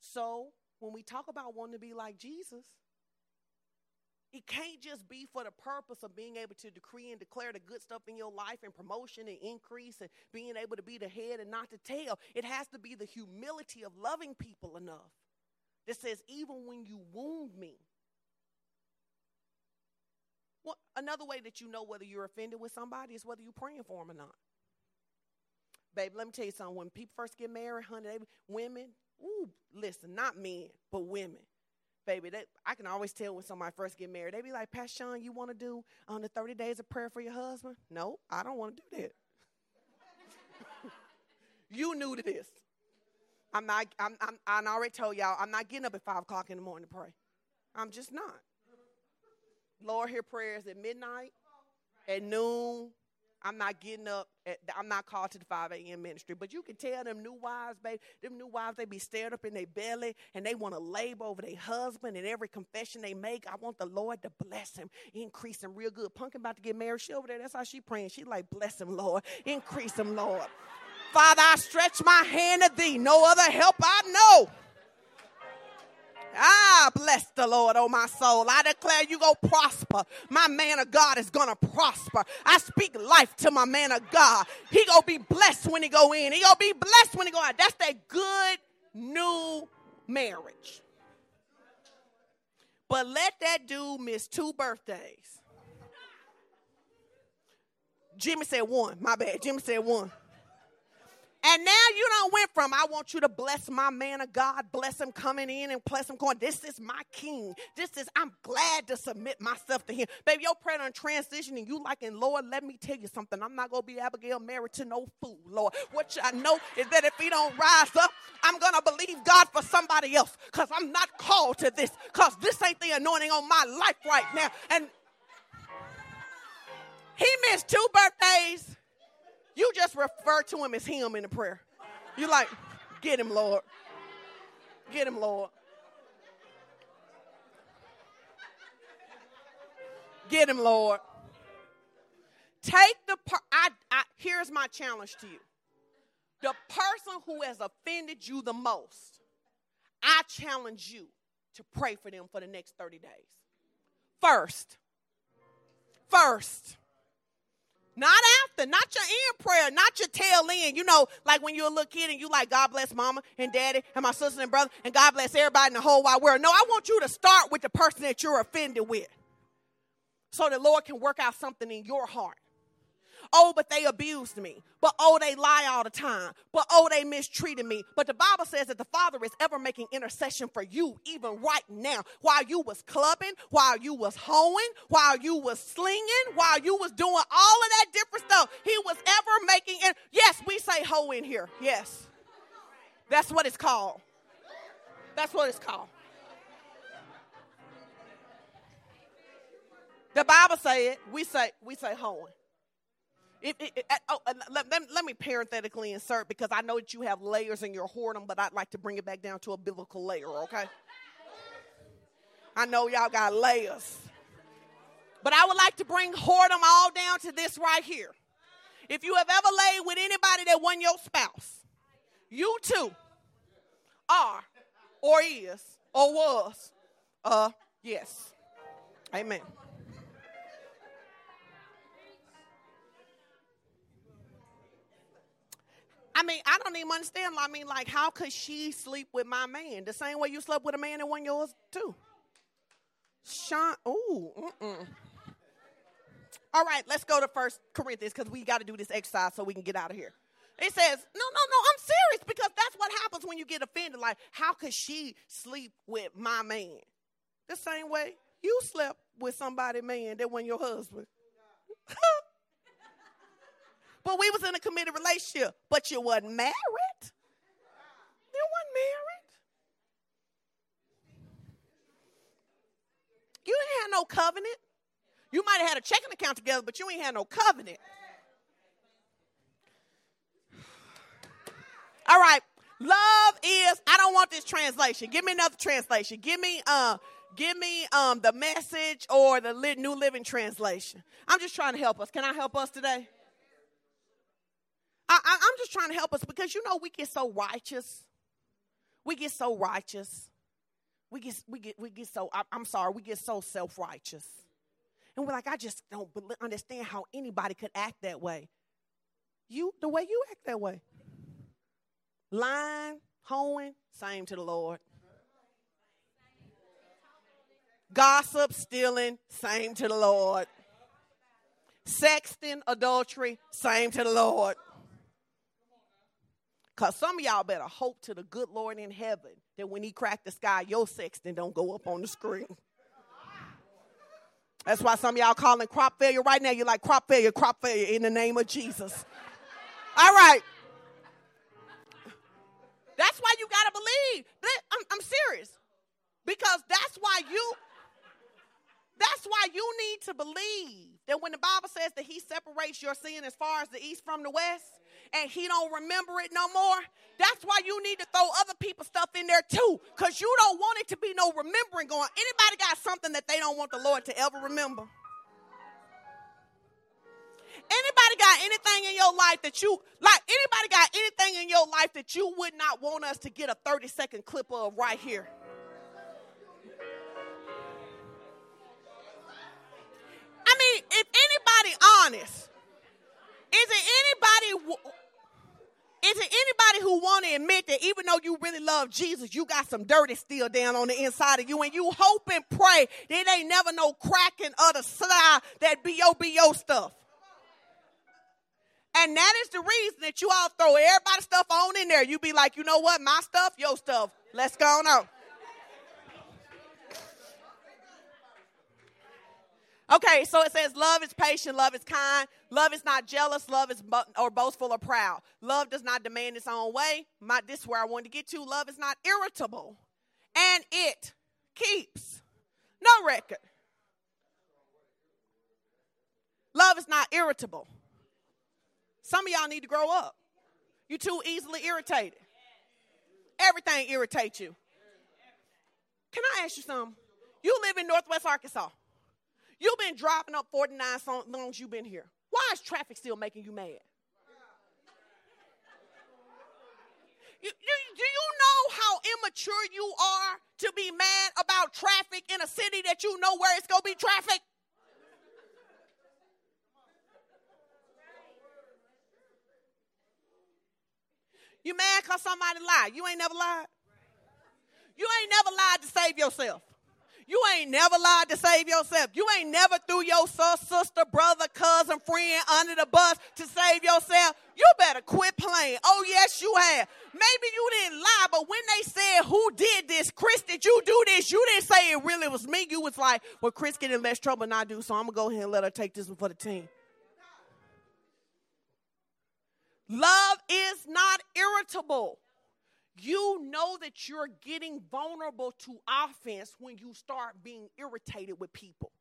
So when we talk about wanting to be like Jesus, it can't just be for the purpose of being able to decree and declare the good stuff in your life and promotion and increase and being able to be the head and not the tail. It has to be the humility of loving people enough that says, even when you wound me. Well, another way that you know whether you're offended with somebody is whether you're praying for them or not. Baby, let me tell you something. When people first get married, honey, they, women, ooh, listen, not men, but women baby. That I can always tell when somebody first get married. They be like, Pastor Sean, you want to do um, the 30 days of prayer for your husband? No, I don't want to do that. *laughs* you new to this. I'm not, I'm, I'm, I already told y'all, I'm not getting up at 5 o'clock in the morning to pray. I'm just not. Lord, hear prayers at midnight, at noon, I'm not getting up. At, I'm not called to the 5 a.m. ministry. But you can tell them new wives, baby, them new wives, they be stared up in their belly and they want to labor over their husband. And every confession they make, I want the Lord to bless him, increase him real good. Punk about to get married. She over there, that's how she praying. She like, bless him, Lord. Increase him, Lord. Father, I stretch my hand to thee. No other help I know. Ah, bless the Lord, oh my soul. I declare you go prosper. My man of God is gonna prosper. I speak life to my man of God. He gonna be blessed when he go in. He gonna be blessed when he go out. That's that good new marriage. But let that dude miss two birthdays. Jimmy said one. My bad. Jimmy said one. And now you don't went from, I want you to bless my man of God, bless him coming in and bless him going. This is my king. This is, I'm glad to submit myself to him. Baby, your prayer on transitioning. you like, and Lord, let me tell you something. I'm not to be Abigail married to no fool, Lord. What I know is that if he don't rise up, I'm to believe God for somebody else because I'm not called to this because this ain't the anointing on my life right now. And he missed two birthdays you just refer to him as him in the prayer. You like, get him, Lord. Get him, Lord. Get him, Lord. Take the per- I, I here's my challenge to you. The person who has offended you the most, I challenge you to pray for them for the next 30 days. First. First. Not after, not your end prayer, not your tail end. You know, like when you're a little kid and you like, God bless mama and daddy and my sister and brother, and God bless everybody in the whole wide world. No, I want you to start with the person that you're offended with so the Lord can work out something in your heart. Oh, but they abused me. But oh, they lie all the time. But oh, they mistreated me. But the Bible says that the Father is ever making intercession for you, even right now. While you was clubbing, while you was hoeing, while you was slinging, while you was doing all of that different stuff, He was ever making. In- yes, we say hoe in here. Yes, that's what it's called. That's what it's called. The Bible say it. We say we say hoeing. If, oh, let, let, me parenthetically insert because I know that you have layers in your whoredom, but I'd like to bring it back down to a biblical layer, okay? I know y'all got layers. But I would like to bring whoredom all down to this right here. If you have ever laid with anybody that wasn't your spouse, you too are or is or was uh yes. Amen. I mean, I don't even understand. I mean, like, how could she sleep with my man the same way you slept with a man that wasn't yours too? Sean, ooh, mm-mm. All right, let's go to First Corinthians because we got to do this exercise so we can get out of here. It says, no, no, no, I'm serious because that's what happens when you get offended. Like, how could she sleep with my man? The same way you slept with somebody, man, that wasn't your husband. *laughs* But we was in a committed relationship. But you wasn't married. You wasn't married. You didn't have no covenant. You might have had a checking account together, but you ain't had no covenant. All right. Love is, I don't want this translation. Give me another translation. Give me uh give me um the message or the new living translation. I'm just trying to help us. Can I help us today? I, I, I'm just trying to help us because you know we get so righteous. We get so righteous. We get we get we get so I, I'm sorry, we get so self-righteous. And we're like, I just don't understand how anybody could act that way. You, the way you act that way. Lying, hoeing, same to the Lord. Gossip, stealing, same to the Lord. Sexting, adultery, same to the Lord. Because some of y'all better hope to the good Lord in heaven that when he crack the sky, your sexting don't go up on the screen. That's why some of y'all calling crop failure right now. You're like, crop failure, crop failure in the name of Jesus. All right. That's why you got to believe. I'm, I'm serious. Because that's why you, that's why you need to believe that when the Bible says that he separates your sin as far as the east from the west, and he don't remember it no more, that's why you need to throw other people's stuff in there too. Because you don't want it to be no remembering going. Anybody got something that they don't want the Lord to ever remember? Anybody got anything in your life that you like? Anybody got anything in your life that you would not want us to get a 30 second clip of right here? I mean, if anybody honest, is it anybody is it anybody who want to admit that even though you really love Jesus, you got some dirty still down on the inside of you, and you hope and pray that ain't never no cracking of the slide that B.O.B.O. stuff. And that is the reason that you all throw everybody's stuff on in there. You be like, you know what, my stuff, your stuff. Let's go on. Okay, so it says love is patient, love is kind, love is not jealous, love is bo- or boastful or proud. Love does not demand its own way. My, this is where I wanted to get to. Love is not irritable, and it keeps no record. Love is not irritable. Some of y'all need to grow up. You're too easily irritated. Everything irritates you. Can I ask you something? You live in Northwest Arkansas. You've been driving up 49 so long you've been here. Why is traffic still making you mad? You, you, do you know how immature you are to be mad about traffic in a city that you know where it's going to be traffic? You mad because somebody lied. You ain't never lied. You ain't never lied to save yourself. You ain't never lied to save yourself. You ain't never threw your sister, brother, cousin, friend under the bus to save yourself. You better quit playing. Oh, yes, you have. Maybe you didn't lie, but when they said, Who did this? Chris, did you do this? You didn't say it really was me. You was like, Well, Chris get in less trouble than I do, so I'm going to go ahead and let her take this one for the team. Love is not irritable. You know that you're getting vulnerable to offense when you start being irritated with people.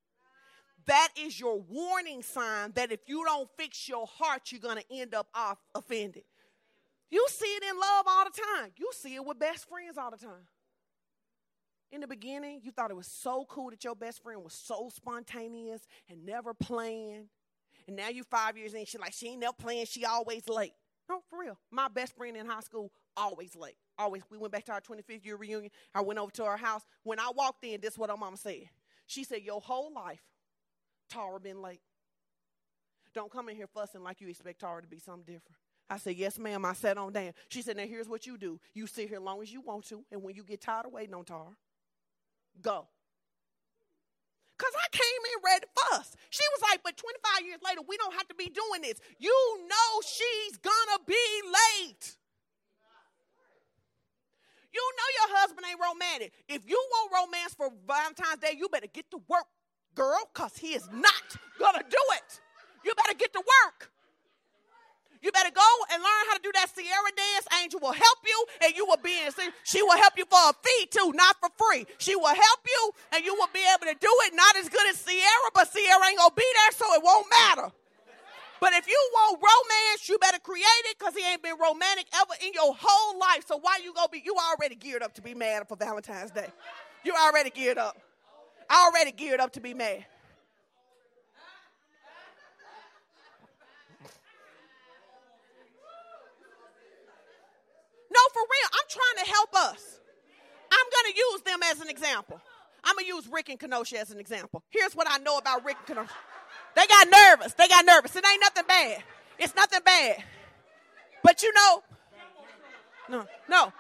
That is your warning sign that if you don't fix your heart, you're going to end up off offended. You see it in love all the time. You see it with best friends all the time. In the beginning, you thought it was so cool that your best friend was so spontaneous and never planned. And now you're five years in, she's like, she ain't never playing, she always late. No, for real. My best friend in high school, always late. Always. We went back to our 25th year reunion. I went over to her house. When I walked in, this is what her mama said. She said, Your whole life, Tara been late. Don't come in here fussing like you expect Tara to be something different. I said, Yes, ma'am. I sat on down. She said, Now here's what you do. You sit here as long as you want to, and when you get tired of waiting on Tara, go. Because I came in to fuss. She was like, but 25 years later, we don't have to be doing this. You know she's gonna be late. You know your husband ain't romantic. If you want romance for Valentine's Day, you better get to work, girl, because he is not gonna do it. You better get to work. You better go and learn how to do that Sierra dance. Angel will help you, and you will be in. She will help you for a fee too, not for free. She will help you, and you will be able to do it. Not as good as Sierra, but Sierra ain't gonna be there, so it won't matter. But if you want romance, you better create it because he ain't been romantic ever in your whole life. So why you gonna be? You already geared up to be mad for Valentine's Day. You already geared up. Already geared up to be mad. For real. I'm trying to help us. I'm going to use them as an example. I'm going to use Rick and Kenosha as an example. Here's what I know about Rick and Kenosha. They got nervous. They got nervous. It ain't nothing bad. It's nothing bad. But you know, no, no,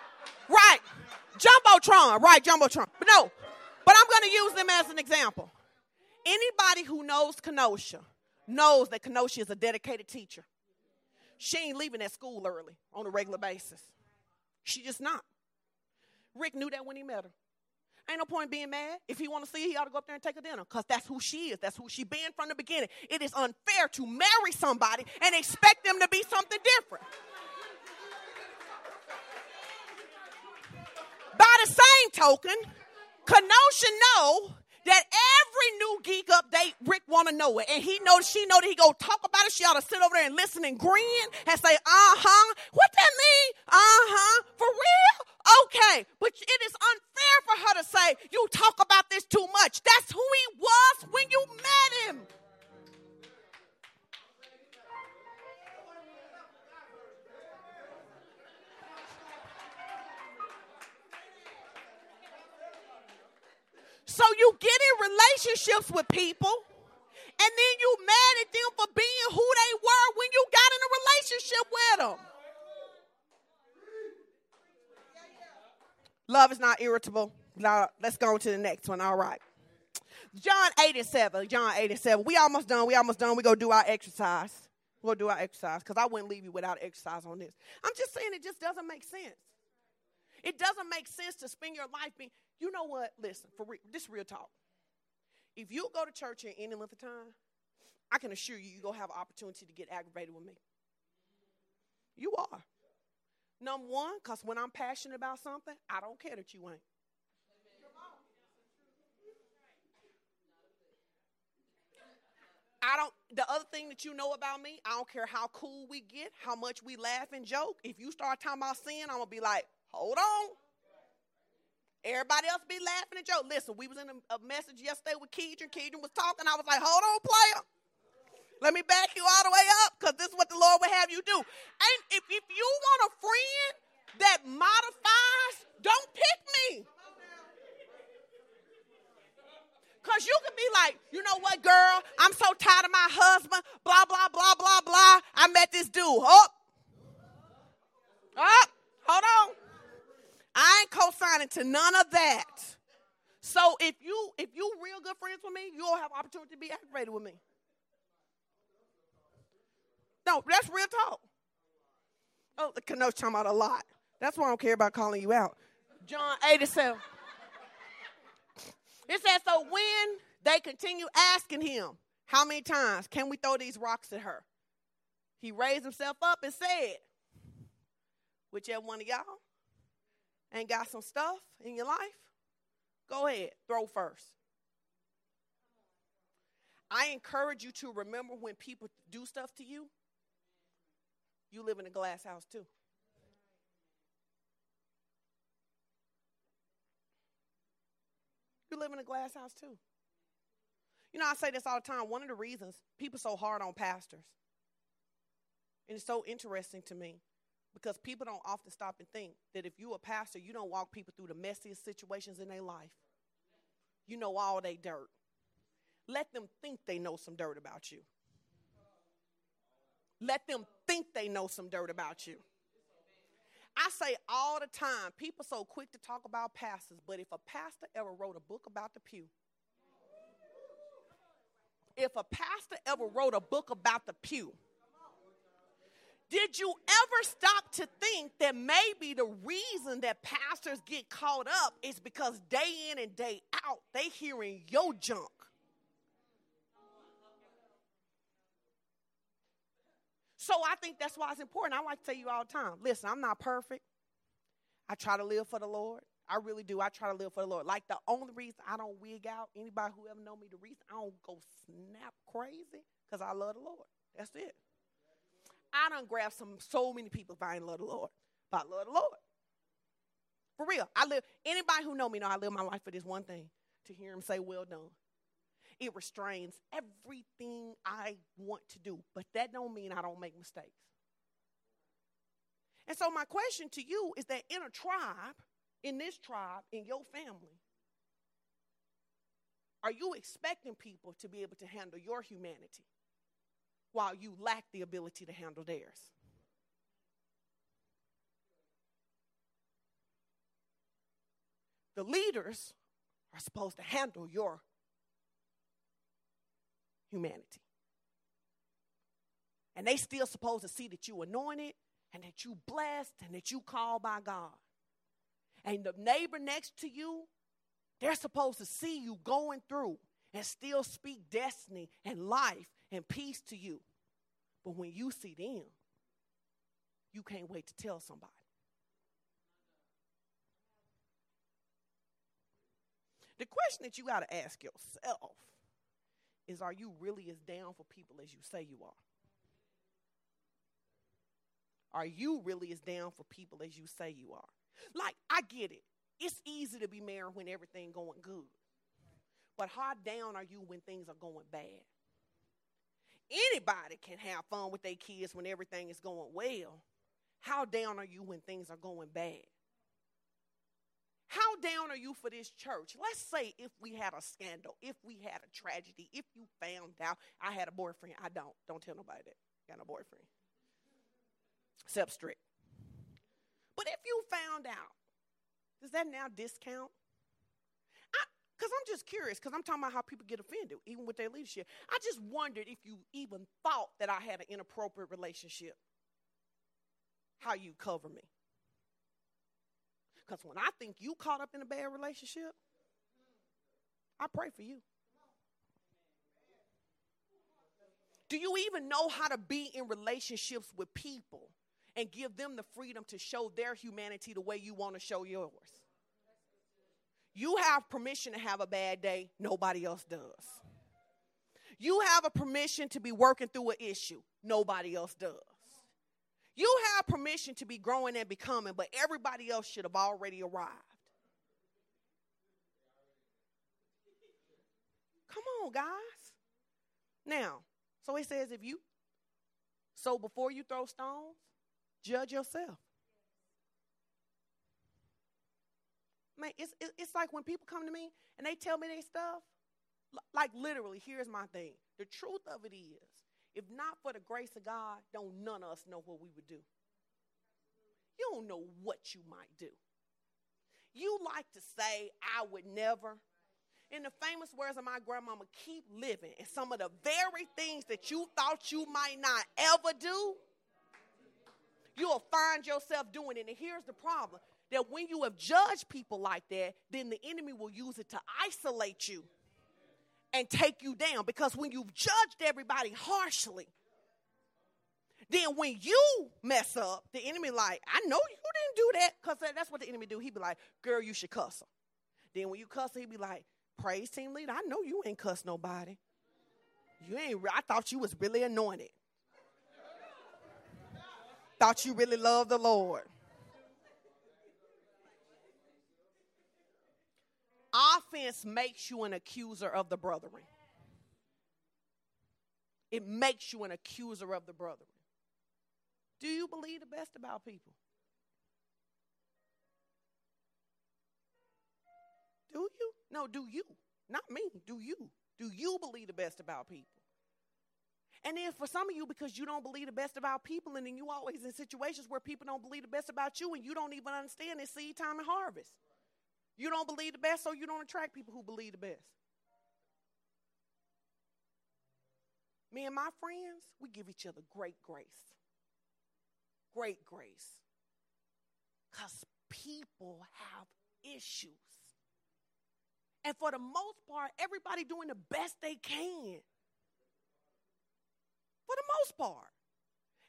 right. Jumbotron, right, Jumbotron. But no, but I'm going to use them as an example. Anybody who knows Kenosha knows that Kenosha is a dedicated teacher. She ain't leaving that school early on a regular basis. She just not. Rick knew that when he met her. Ain't no point being mad. If he want to see her, he ought to go up there and take a dinner because that's who she is. That's who she been from the beginning. It is unfair to marry somebody and expect them to be something different. By the same token, Kenosha know that every new geek update, Rick want to know it, and he knows she know that he go talk about it. She ought to sit over there and listen and grin and say, "Uh huh." What that mean? Uh huh. For real? Okay, but it is unfair for her to say you talk about this too much. That's who he was when you met him. So you get in relationships with people, and then you mad at them for being who they were when you got in a relationship with them. Love is not irritable. Now, let's go to the next one. All right. John 87. John 87. We almost done. We almost done. we go do our exercise. We'll do our exercise because I wouldn't leave you without exercise on this. I'm just saying it just doesn't make sense. It doesn't make sense to spend your life being, you know what? Listen, for re- this real talk. If you go to church in any length of time, I can assure you, you're going to have an opportunity to get aggravated with me. You are. Number one, because when I'm passionate about something, I don't care that you ain't. I don't, the other thing that you know about me, I don't care how cool we get, how much we laugh and joke. If you start talking about sin, I'm going to be like, hold on. Everybody else be laughing at you. Listen, we was in a, a message yesterday with Keedron. Keedron was talking. I was like, hold on, player. Let me back you all the way up because this is what the Lord would have you do. And if, if you want a friend that modifies, don't pick me. Because you could be like, you know what, girl? I'm so tired of my husband. Blah, blah, blah, blah, blah. I met this dude. Up. Up. Hold on. I ain't co-signing to none of that. So if you if you real good friends with me, you'll have opportunity to be activated with me. No, that's real talk. Oh, the Kano's talking about a lot. That's why I don't care about calling you out. John 87. It says, so when they continue asking him, how many times can we throw these rocks at her? He raised himself up and said, whichever one of y'all ain't got some stuff in your life, go ahead, throw first. I encourage you to remember when people do stuff to you, you live in a glass house too. You live in a glass house too. You know, I say this all the time. One of the reasons people so hard on pastors, and it's so interesting to me, because people don't often stop and think that if you're a pastor, you don't walk people through the messiest situations in their life. You know all they dirt. Let them think they know some dirt about you. Let them think they know some dirt about you. I say all the time, people so quick to talk about pastors, but if a pastor ever wrote a book about the pew, if a pastor ever wrote a book about the pew, did you ever stop to think that maybe the reason that pastors get caught up is because day in and day out they hearing your junk? So I think that's why it's important. I like to tell you all the time listen, I'm not perfect. I try to live for the Lord. I really do. I try to live for the Lord. Like the only reason I don't wig out, anybody who ever know me, the reason I don't go snap crazy, because I love the Lord. That's it. I done grab some so many people if I ain't love the Lord. But love the Lord. For real. I live anybody who know me know I live my life for this one thing. To hear him say, Well done. It restrains everything I want to do, but that don't mean I don't make mistakes. And so my question to you is that in a tribe, in this tribe, in your family, are you expecting people to be able to handle your humanity while you lack the ability to handle theirs? The leaders are supposed to handle your humanity. And they still supposed to see that you anointed and that you blessed and that you called by God. And the neighbor next to you, they're supposed to see you going through and still speak destiny and life and peace to you. But when you see them, you can't wait to tell somebody. The question that you got to ask yourself is are you really as down for people as you say you are? Are you really as down for people as you say you are? Like, I get it. It's easy to be married when everything going good. But how down are you when things are going bad? Anybody can have fun with their kids when everything is going well. How down are you when things are going bad? How down are you for this church? Let's say if we had a scandal, if we had a tragedy, if you found out I had a boyfriend. I don't. Don't tell nobody that. Got no boyfriend. Except strict. But if you found out, does that now discount? Because I'm just curious, because I'm talking about how people get offended, even with their leadership. I just wondered if you even thought that I had an inappropriate relationship, how you cover me. Because when I think you caught up in a bad relationship, I pray for you. Do you even know how to be in relationships with people and give them the freedom to show their humanity the way you want to show yours. You have permission to have a bad day, nobody else does. You have a permission to be working through an issue, nobody else does. You have permission to be growing and becoming, but everybody else should have already arrived. Come on, guys. Now, So he says, if you, so before you throw stones, judge yourself. Man, it's, it's like when people come to me and they tell me their stuff, like literally, here's my thing. The truth of it is, if not for the grace of God, don't none of us know what we would do. You don't know what you might do. You like to say, I would never. In the famous words of my grandmama, keep living. And some of the very things that you thought you might not ever do, you'll find yourself doing it. And here's the problem that when you have judged people like that, then the enemy will use it to isolate you and take you down. Because when you've judged everybody harshly, then when you mess up, the enemy like, I know you didn't do that, because that's what the enemy do. He be like, girl, you should cuss him. Then when you cuss her, he be like, praise team leader, I know you ain't cuss nobody. You ain't, I thought you was really anointed. Thought you really loved the Lord. Offense makes you an accuser of the brethren. It makes you an accuser of the brethren. Do you believe the best about people? Do you? No, do you? Not me. Do you? Do you believe the best about people? And then for some of you, because you don't believe the best about people, and then you always in situations where people don't believe the best about you, and you don't even understand it's seed time and harvest. You don't believe the best, so you don't attract people who believe the best. Me and my friends, we give each other great grace great grace. Because people have issues. And for the most part, everybody doing the best they can. For the most part.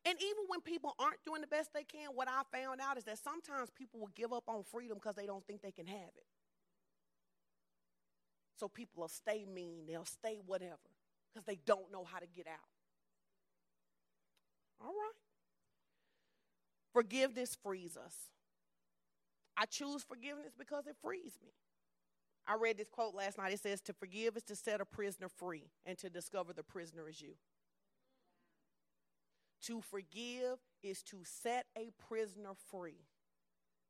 And even when people aren't doing the best they can, what I found out is that sometimes people will give up on freedom because they don't think they can have it. So people will stay mean, they'll stay whatever, because they don't know how to get out. All right. Forgiveness frees us. I choose forgiveness because it frees me. I read this quote last night. It says, To forgive is to set a prisoner free, and to discover the prisoner is you. To forgive is to set a prisoner free,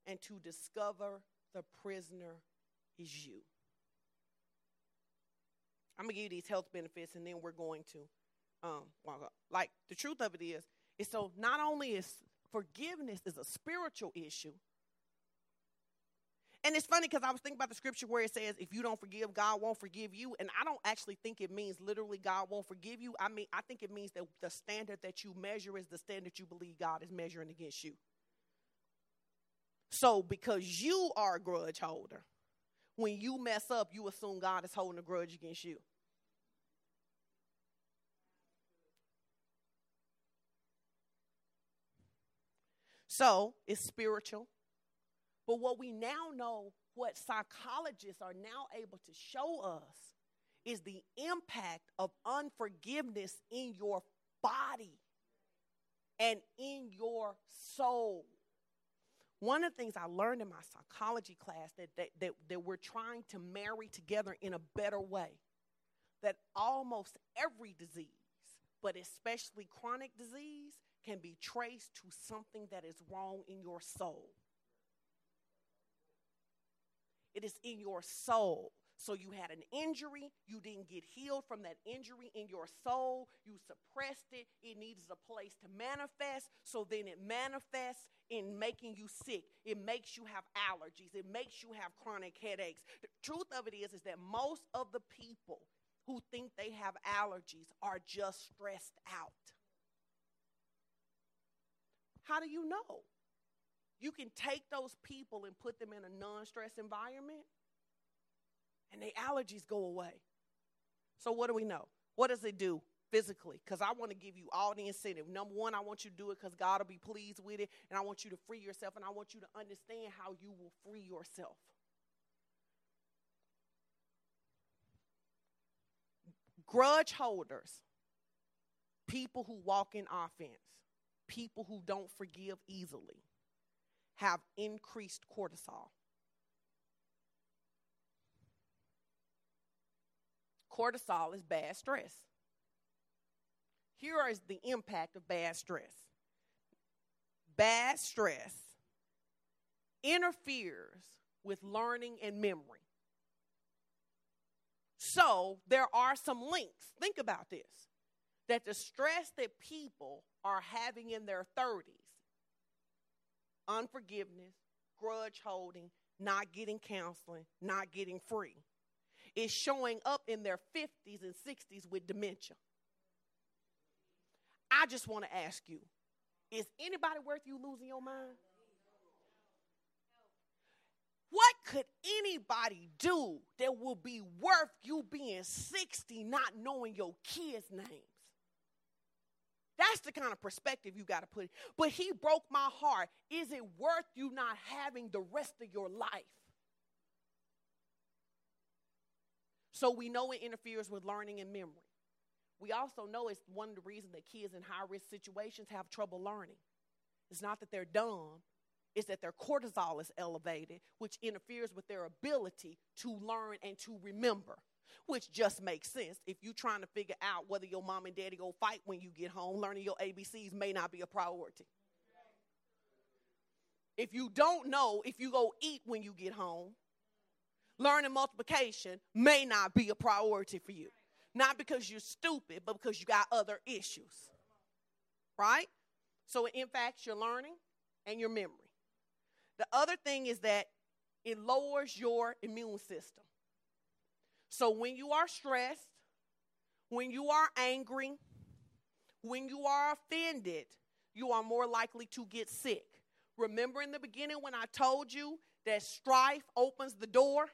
and to discover the prisoner is you. I'm gonna give you these health benefits, and then we're going to um, walk up. Like the truth of it is, is so not only is forgiveness is a spiritual issue. And it's funny because I was thinking about the scripture where it says, if you don't forgive, God won't forgive you. And I don't actually think it means literally God won't forgive you. I mean, I think it means that the standard that you measure is the standard you believe God is measuring against you. So, because you are a grudge holder, when you mess up, you assume God is holding a grudge against you. So it's spiritual. But what we now know, what psychologists are now able to show us, is the impact of unforgiveness in your body and in your soul. One of the things I learned in my psychology class that, that, that, that we're trying to marry together in a better way that almost every disease, but especially chronic disease, can be traced to something that is wrong in your soul. It is in your soul. So you had an injury, you didn't get healed from that injury in your soul, you suppressed it, it needs a place to manifest, so then it manifests in making you sick. It makes you have allergies, it makes you have chronic headaches. The truth of it is is that most of the people who think they have allergies are just stressed out. How do you know? You can take those people and put them in a non stress environment, and their allergies go away. So, what do we know? What does it do physically? Because I want to give you all the incentive. Number one, I want you to do it because God will be pleased with it, and I want you to free yourself, and I want you to understand how you will free yourself. Grudge holders, people who walk in offense, people who don't forgive easily have increased cortisol. Cortisol is bad stress. Here is the impact of bad stress. Bad stress interferes with learning and memory. So there are some links. Think about this that the stress that people are having in their 30s unforgiveness, grudge holding, not getting counseling, not getting free. It's showing up in their 50s and 60s with dementia. I just want to ask you is anybody worth you losing your mind? What could anybody do that will be worth you being 60 not knowing your kids' names? That's the kind of perspective you got to put. But he broke my heart. Is it worth you not having the rest of your life? So we know it interferes with learning and memory. We also know it's one of the reasons that kids in high risk situations have trouble learning. It's not that they're dumb, it's that their cortisol is elevated, which interferes with their ability to learn and to remember, which just makes sense. If you're trying to figure out whether your mom and daddy go fight when you get home, learning your ABCs may not be a priority. If you don't know if you go eat when you get home, learning multiplication may not be a priority for you. Not because you're stupid, but because you got other issues. Right? So it impacts your learning and your memory. The other thing is that it lowers your immune system. So when you are stressed, when you are angry, when you are offended, you are more likely to get sick. Remember in the beginning when I told you that strife opens the door?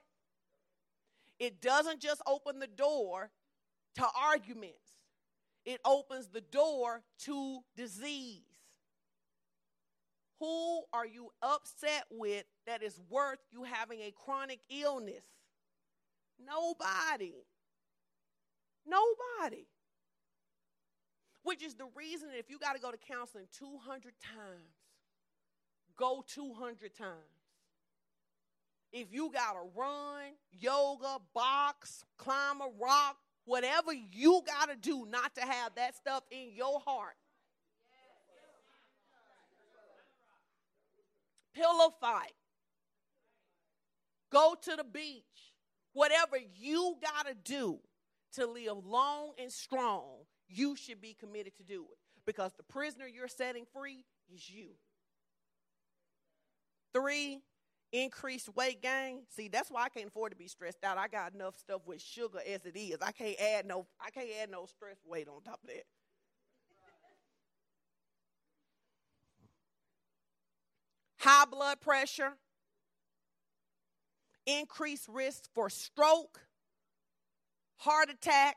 It doesn't just open the door to arguments, it opens the door to disease. Who are you upset with that is worth you having a chronic illness? Nobody. Nobody. Which is the reason that if you got to go to counseling 200 times, go 200 times. If you got to run, yoga, box, climb a rock, whatever you got to do not to have that stuff in your heart, pillow fight, go to the beach, whatever you got to do to live long and strong, you should be committed to do it because the prisoner you're setting free is you. Three, increased weight gain. See, that's why I can't afford to be stressed out. I got enough stuff with sugar as it is. I can't add no I can't add no stress weight on top of that. high blood pressure, increased risk for stroke, heart attack,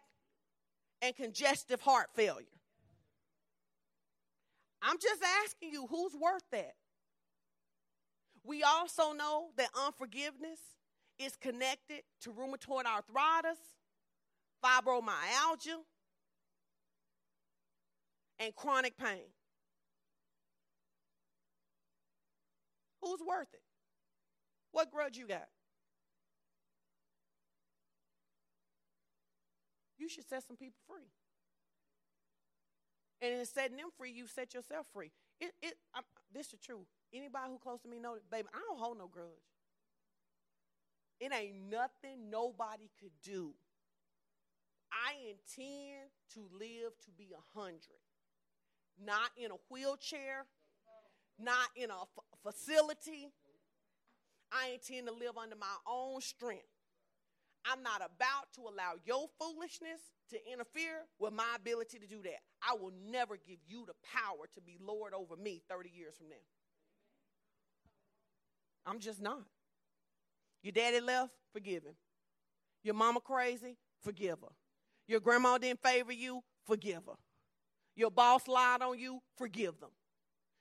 and congestive heart failure. I'm just asking you, who's worth that? We also know that unforgiveness is connected to rheumatoid arthritis, fibromyalgia, and chronic pain. Who's worth it? What grudge you got? You should set some people free. And in setting them free, you set yourself free. It, it, I'm, this is true. Anybody who close to me know baby, I don't hold no grudge. It ain't nothing nobody could do. I intend to live to be a hundred, not in a wheelchair, not in a f- facility. I intend to live under my own strength. I'm not about to allow your foolishness to interfere with my ability to do that. I will never give you the power to be Lord over me 30 years from now. I'm just not. Your daddy left, forgive him. Your mama crazy, forgive her. Your grandma didn't favor you, forgive her. Your boss lied on you, forgive them.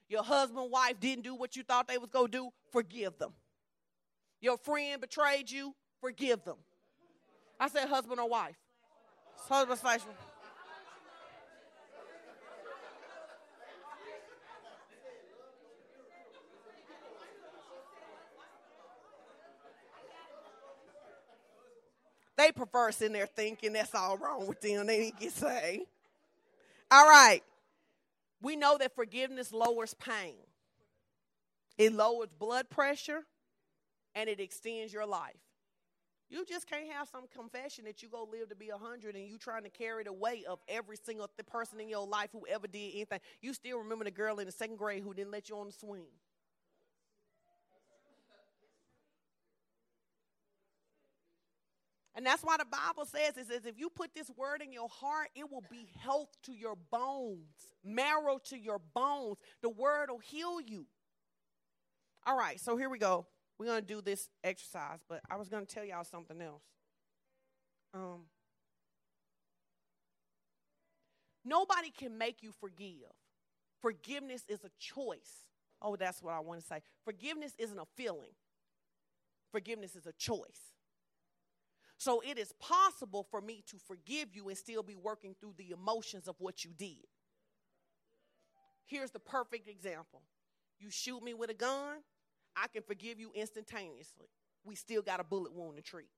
Your husband, wife didn't do what you thought they was going to do, forgive them. Your friend betrayed you, forgive them. I said husband or wife. Husband slash They prefer in there thinking that's all wrong with them. They didn't get. All right. We know that forgiveness lowers pain. It lowers blood pressure and it extends your life. You just can't have some confession that you go live to be a hundred and you trying to carry the weight of every single th- person in your life who ever did anything. You still remember the girl in the second grade who didn't let you on the swing. And that's why the Bible says it says if you put this word in your heart, it will be health to your bones, marrow to your bones. The word will heal you. All right, so here we go. We're going to do this exercise, but I was going to tell y'all something else. Um, nobody can make you forgive. Forgiveness is a choice. Oh, that's what I want to say. Forgiveness isn't a feeling, forgiveness is a choice. So it is possible for me to forgive you and still be working through the emotions of what you did. Here's the perfect example you shoot me with a gun, I can forgive you instantaneously. We still got a bullet wound to treat.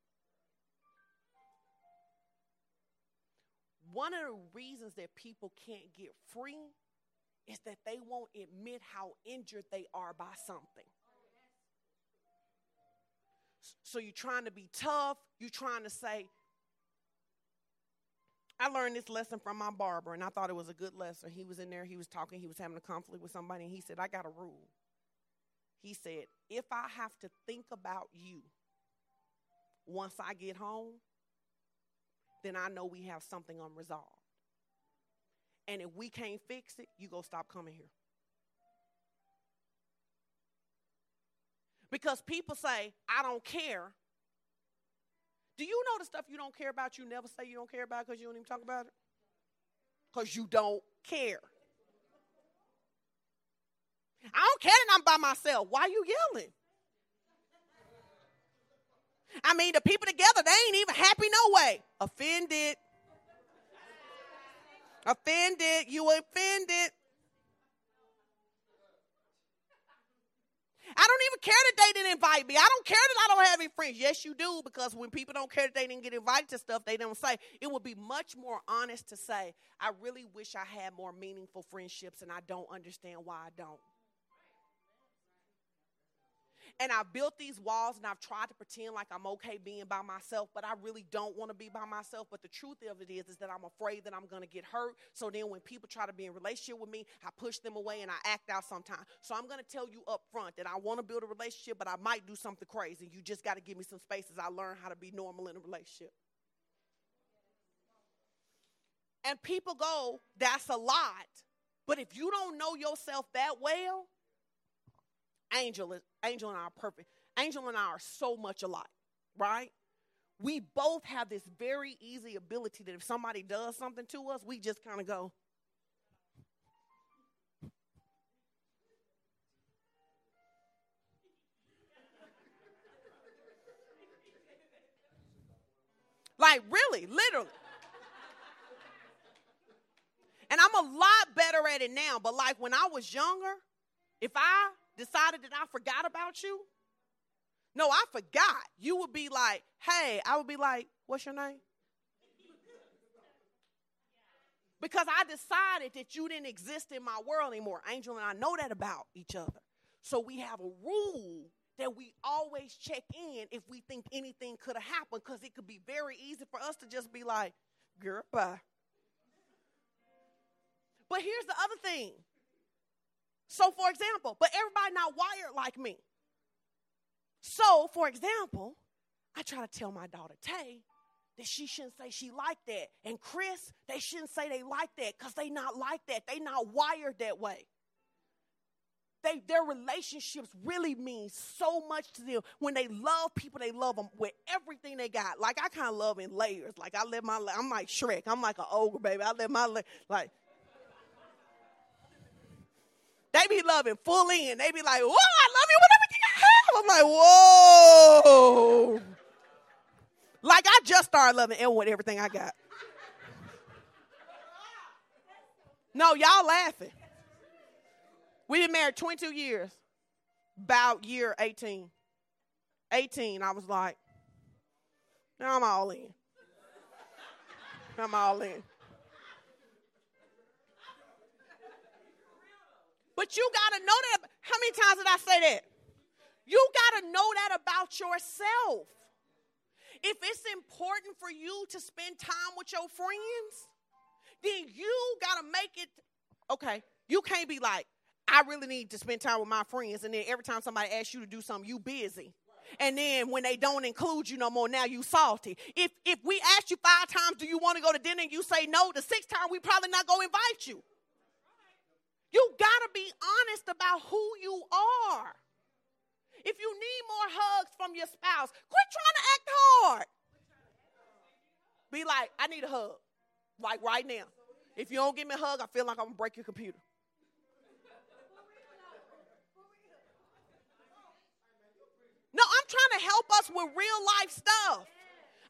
One of the reasons that people can't get free is that they won't admit how injured they are by something. So you're trying to be tough. You're trying to say, I learned this lesson from my barber, and I thought it was a good lesson. He was in there, he was talking, he was having a conflict with somebody, and he said, I got a rule. He said, If I have to think about you once I get home, then I know we have something unresolved. And if we can't fix it, you go stop coming here. Because people say, I don't care. Do you know the stuff you don't care about, you never say you don't care about because you don't even talk about it? Because you don't care. I don't care that I'm by myself. Why you yelling? I mean, the people together, they ain't even happy no way. Offended. Offended. You offended. I don't even care that they didn't invite me. I don't care that I don't have any friends. Yes, you do, because when people don't care that they didn't get invited to stuff, they don't say. It would be much more honest to say, I really wish I had more meaningful friendships and I don't understand why I don't and I've built these walls and I've tried to pretend like I'm okay being by myself, but I really don't want to be by myself. But the truth of it is, is that I'm afraid that I'm going to get hurt. So then when people try to be in relationship with me, I push them away and I act out sometimes. So I'm going to tell you up front that I want to build a relationship, but I might do something crazy. You just got to give me some space as I learn how to be normal in a relationship. And people go, that's a lot. But if you don't know yourself that well, Angel is Angel and I are perfect. Angel and I are so much alike, right? We both have this very easy ability that if somebody does something to us, we just kind of go. Like, really, literally. And I'm a lot better at it now, but like when I was younger, if I decided that I forgot about you? No, I forgot. You would be like, hey, I would be like, what's your name? Because I decided that you didn't exist in my world anymore. Angel and I know that about each other. So we have a rule that we always check in if we think anything could have happened because it could be very easy for us to just be like, girl, bye. But here's the other thing so, for example, but everybody not wired like me. So, for example, I try to tell my daughter Tay that she shouldn't say she like that. And Chris, they shouldn't say they like that because they not like that. They not wired that way. They, their relationships really mean so much to them. When they love people, they love them with everything they got. Like I kind of love in layers. Like I let my, I'm like Shrek. I'm like an ogre, baby. I let my, like they be loving full in. They be like, whoa, I love you with everything I have. I'm like, whoa. Like I just started loving Ellen with everything I got. No, y'all laughing. we been married 22 years. About year 18. 18, I was like, now I'm all in. I'm all in. But you got to know that. How many times did I say that? You got to know that about yourself. If it's important for you to spend time with your friends, then you got to make it okay. You can't be like, I really need to spend time with my friends, and then every time somebody asks you to do something, you busy. And then when they don't include you no more, now you salty. If if we ask you five times, do you want to go to dinner, and you say no, the sixth time we probably not gonna invite you. You gotta be honest about who you are. If you need more hugs from your spouse, quit trying to act hard. Be like, I need a hug, like right now. If you don't give me a hug, I feel like I'm gonna break your computer. No, I'm trying to help us with real life stuff.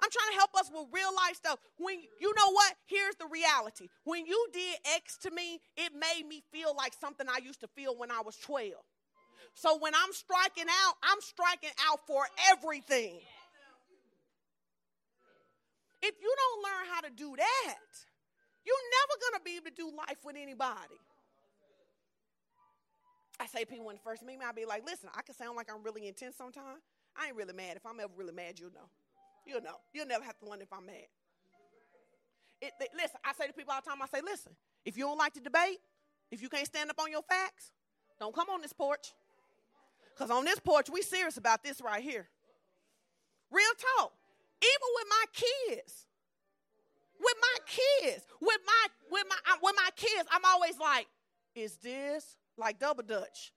I'm trying to help us with real life stuff. When you know what? Here's the reality. When you did X to me, it made me feel like something I used to feel when I was 12. So when I'm striking out, I'm striking out for everything. If you don't learn how to do that, you're never going to be able to do life with anybody. I say people when first meet me, I'll be like, listen, I can sound like I'm really intense sometimes. I ain't really mad. If I'm ever really mad, you'll know. You'll know. You'll never have to wonder if I'm mad. It, it, listen, I say to people all the time, I say, listen, if you don't like to debate, if you can't stand up on your facts, don't come on this porch. Because on this porch, we serious about this right here. Real talk. Even with my kids. With my kids. With my with my with my kids, I'm always like, is this like double dutch?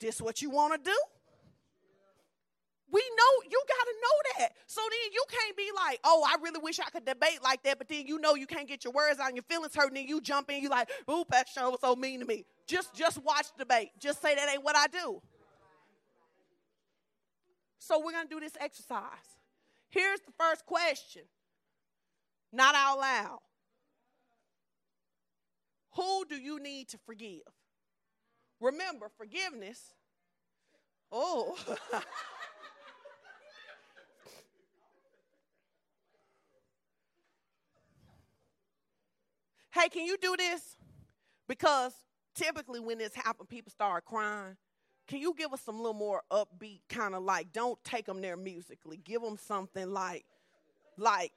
This what you want to do? We know you got to know that. So then you can't be like, oh, I really wish I could debate like that, but then you know you can't get your words out and your feelings hurt, and then you jump in, you like, ooh, Pastor was so mean to me. Just just watch debate. Just say that ain't what I do. So we're to do this exercise. Here's the first question, not out loud. Who do you need to forgive? Remember, forgiveness. Oh. *laughs* hey, can you do this? Because typically when this happens, people start crying. Can you give us some little more upbeat kind of like don't take them there musically. Give them something like like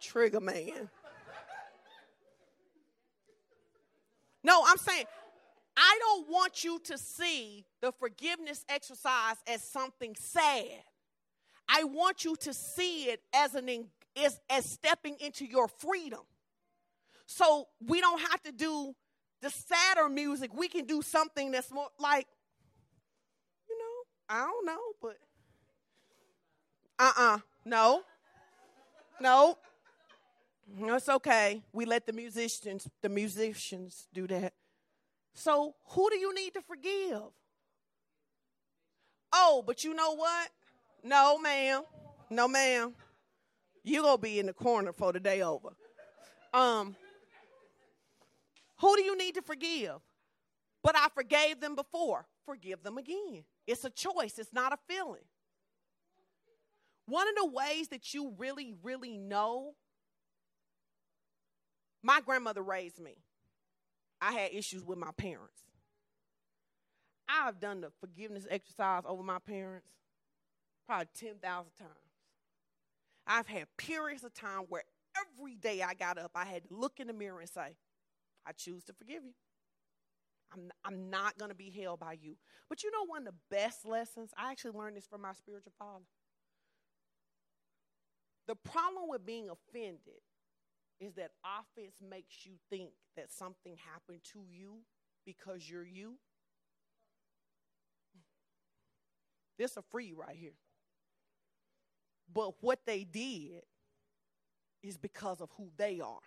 trigger man. No i'm saying i don't want you to see the forgiveness exercise as something sad i want you to see it as an as, as stepping into your freedom so we don't have to do the sadder music, we can do something that's more like, you know, I don't know, but uh uh-uh, uh, no, no. That's okay. We let the musicians, the musicians do that. So who do you need to forgive? Oh, but you know what? No, ma'am. No, ma'am. You gonna be in the corner for the day over. Um, who do you need to forgive? But I forgave them before. Forgive them again. It's a choice, it's not a feeling. One of the ways that you really, really know my grandmother raised me. I had issues with my parents. I've done the forgiveness exercise over my parents probably 10,000 times. I've had periods of time where every day I got up, I had to look in the mirror and say, I choose to forgive you. I'm, I'm not going to be held by you. But you know, one of the best lessons, I actually learned this from my spiritual father. The problem with being offended is that offense makes you think that something happened to you because you're you. This a free right here. But what they did is because of who they are.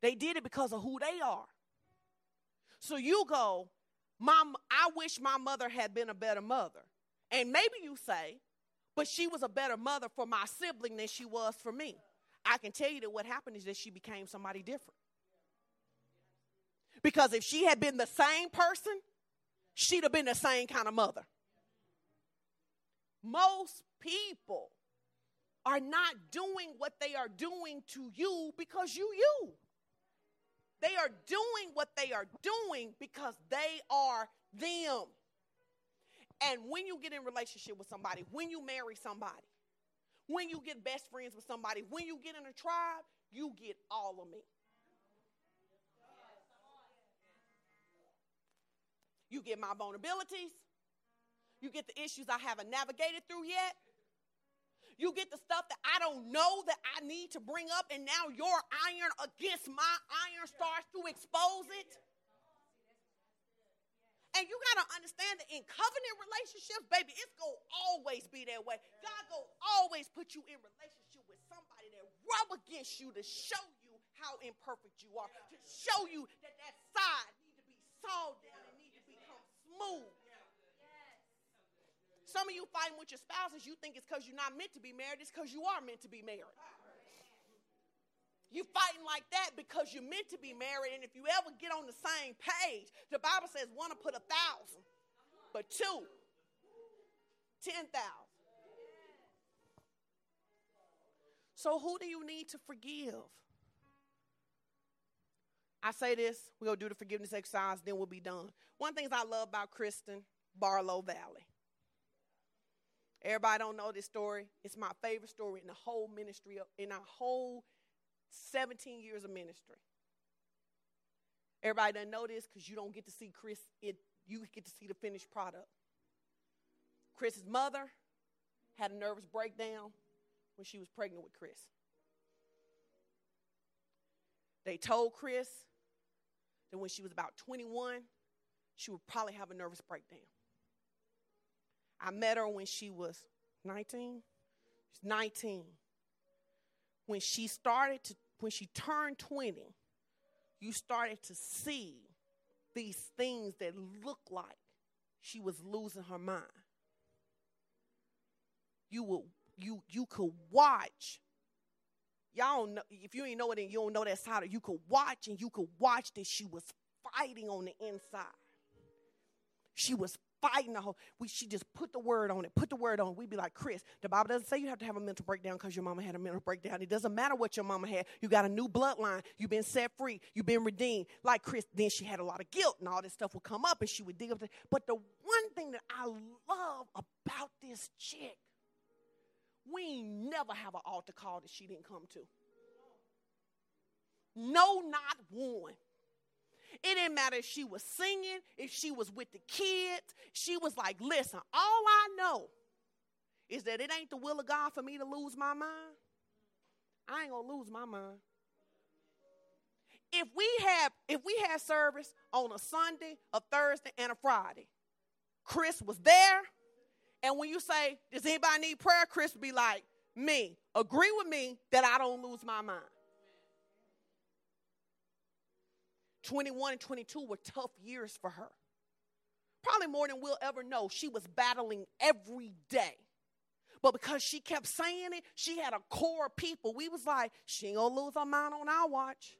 They did it because of who they are. So you go, Mom, I wish my mother had been a better mother. And maybe you say, but she was a better mother for my sibling than she was for me. I can tell you that what happened is that she became somebody different. Because if she had been the same person, she'd have been the same kind of mother. Most people are not doing what they are doing to you because you you. They are doing what they are doing because they are them. And when you get in relationship with somebody, when you marry somebody, when you get best friends with somebody, when you get in a tribe, you get all of me. You get my vulnerabilities. You get the issues I haven't navigated through yet. You get the stuff that I don't know that I need to bring up, and now your iron against my iron starts to expose it. And you got to understand that in covenant relationships, baby, it's going to always be that way. God going to always put you in relationship with somebody that rub against you to show you how imperfect you are, to show you that that side needs to be sawed down smooth. Some of you fighting with your spouses, you think it's because you're not meant to be married, it's because you are meant to be married. You fighting like that because you're meant to be married, and if you ever get on the same page, the Bible says one to put a thousand, but two, ten thousand. So who do you need to forgive? I say this, we'll do the forgiveness exercise, then we'll be done. One thing's I love about Kristen, Barlow Valley. Everybody don't know this story. It's my favorite story in the whole ministry, in our whole 17 years of ministry. Everybody doesn't know this because you don't get to see Chris. It, you get to see the finished product. Chris's mother had a nervous breakdown when she was pregnant with Chris. They told Chris that when she was about 21, she would probably have a nervous breakdown. I met her when she was 19. She's 19. When she started to, when she turned 20, you started to see these things that looked like she was losing her mind. You will you you could watch. Y'all know if you ain't know it and you don't know that side, you could watch and you could watch that she was fighting on the inside. She was fighting the whole. We, she just put the word on it, put the word on. We'd be like, Chris, the Bible doesn't say you have to have a mental breakdown because your mama had a mental breakdown. It doesn't matter what your mama had. You got a new bloodline. You've been set free. You've been redeemed. Like Chris, then she had a lot of guilt and all this stuff would come up and she would dig up. The, but the one thing that I love about this chick, we never have an altar call that she didn't come to. No, not one. It didn't matter if she was singing, if she was with the kids. She was like, listen, all I know is that it ain't the will of God for me to lose my mind. I ain't gonna lose my mind. If we have if we had service on a Sunday, a Thursday, and a Friday, Chris was there. And when you say, does anybody need prayer? Chris be like, me. Agree with me that I don't lose my mind. 21 and 22 were tough years for her. Probably more than we'll ever know. She was battling every day. But because she kept saying it, she had a core of people. We was like, she ain't gonna lose her mind on our watch.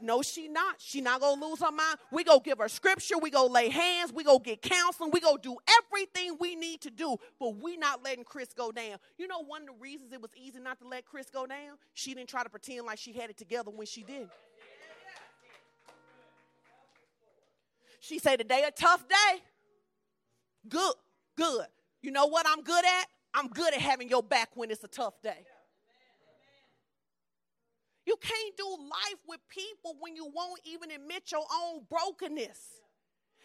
No, she not. She not gonna lose her mind. We go give her scripture. We go lay hands. We go get counseling. We go do everything we need to do. But we not letting Chris go down. You know, one of the reasons it was easy not to let Chris go down. She didn't try to pretend like she had it together when she did. She said, Today a tough day. Good, good. You know what I'm good at? I'm good at having your back when it's a tough day. You can't do life with people when you won't even admit your own brokenness.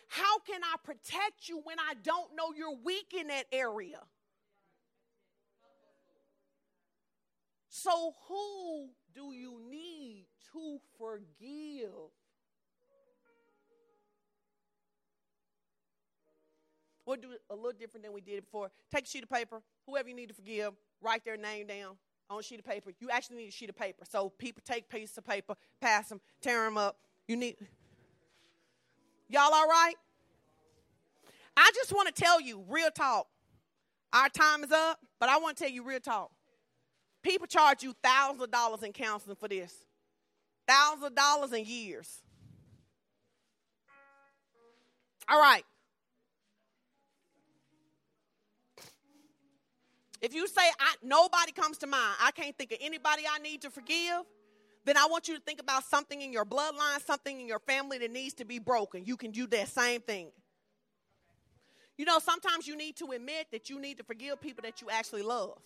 How can I protect you when I don't know you're weak in that area? So, who do you need to forgive? We'll do it a little different than we did before. Take a sheet of paper, whoever you need to forgive, write their name down on a sheet of paper. You actually need a sheet of paper. So people take pieces of paper, pass them, tear them up. You need. Y'all all right? I just want to tell you, real talk. Our time is up, but I want to tell you real talk. People charge you thousands of dollars in counseling for this. Thousands of dollars in years. All right. If you say I, nobody comes to mind, I can't think of anybody I need to forgive, then I want you to think about something in your bloodline, something in your family that needs to be broken. You can do that same thing. You know, sometimes you need to admit that you need to forgive people that you actually love.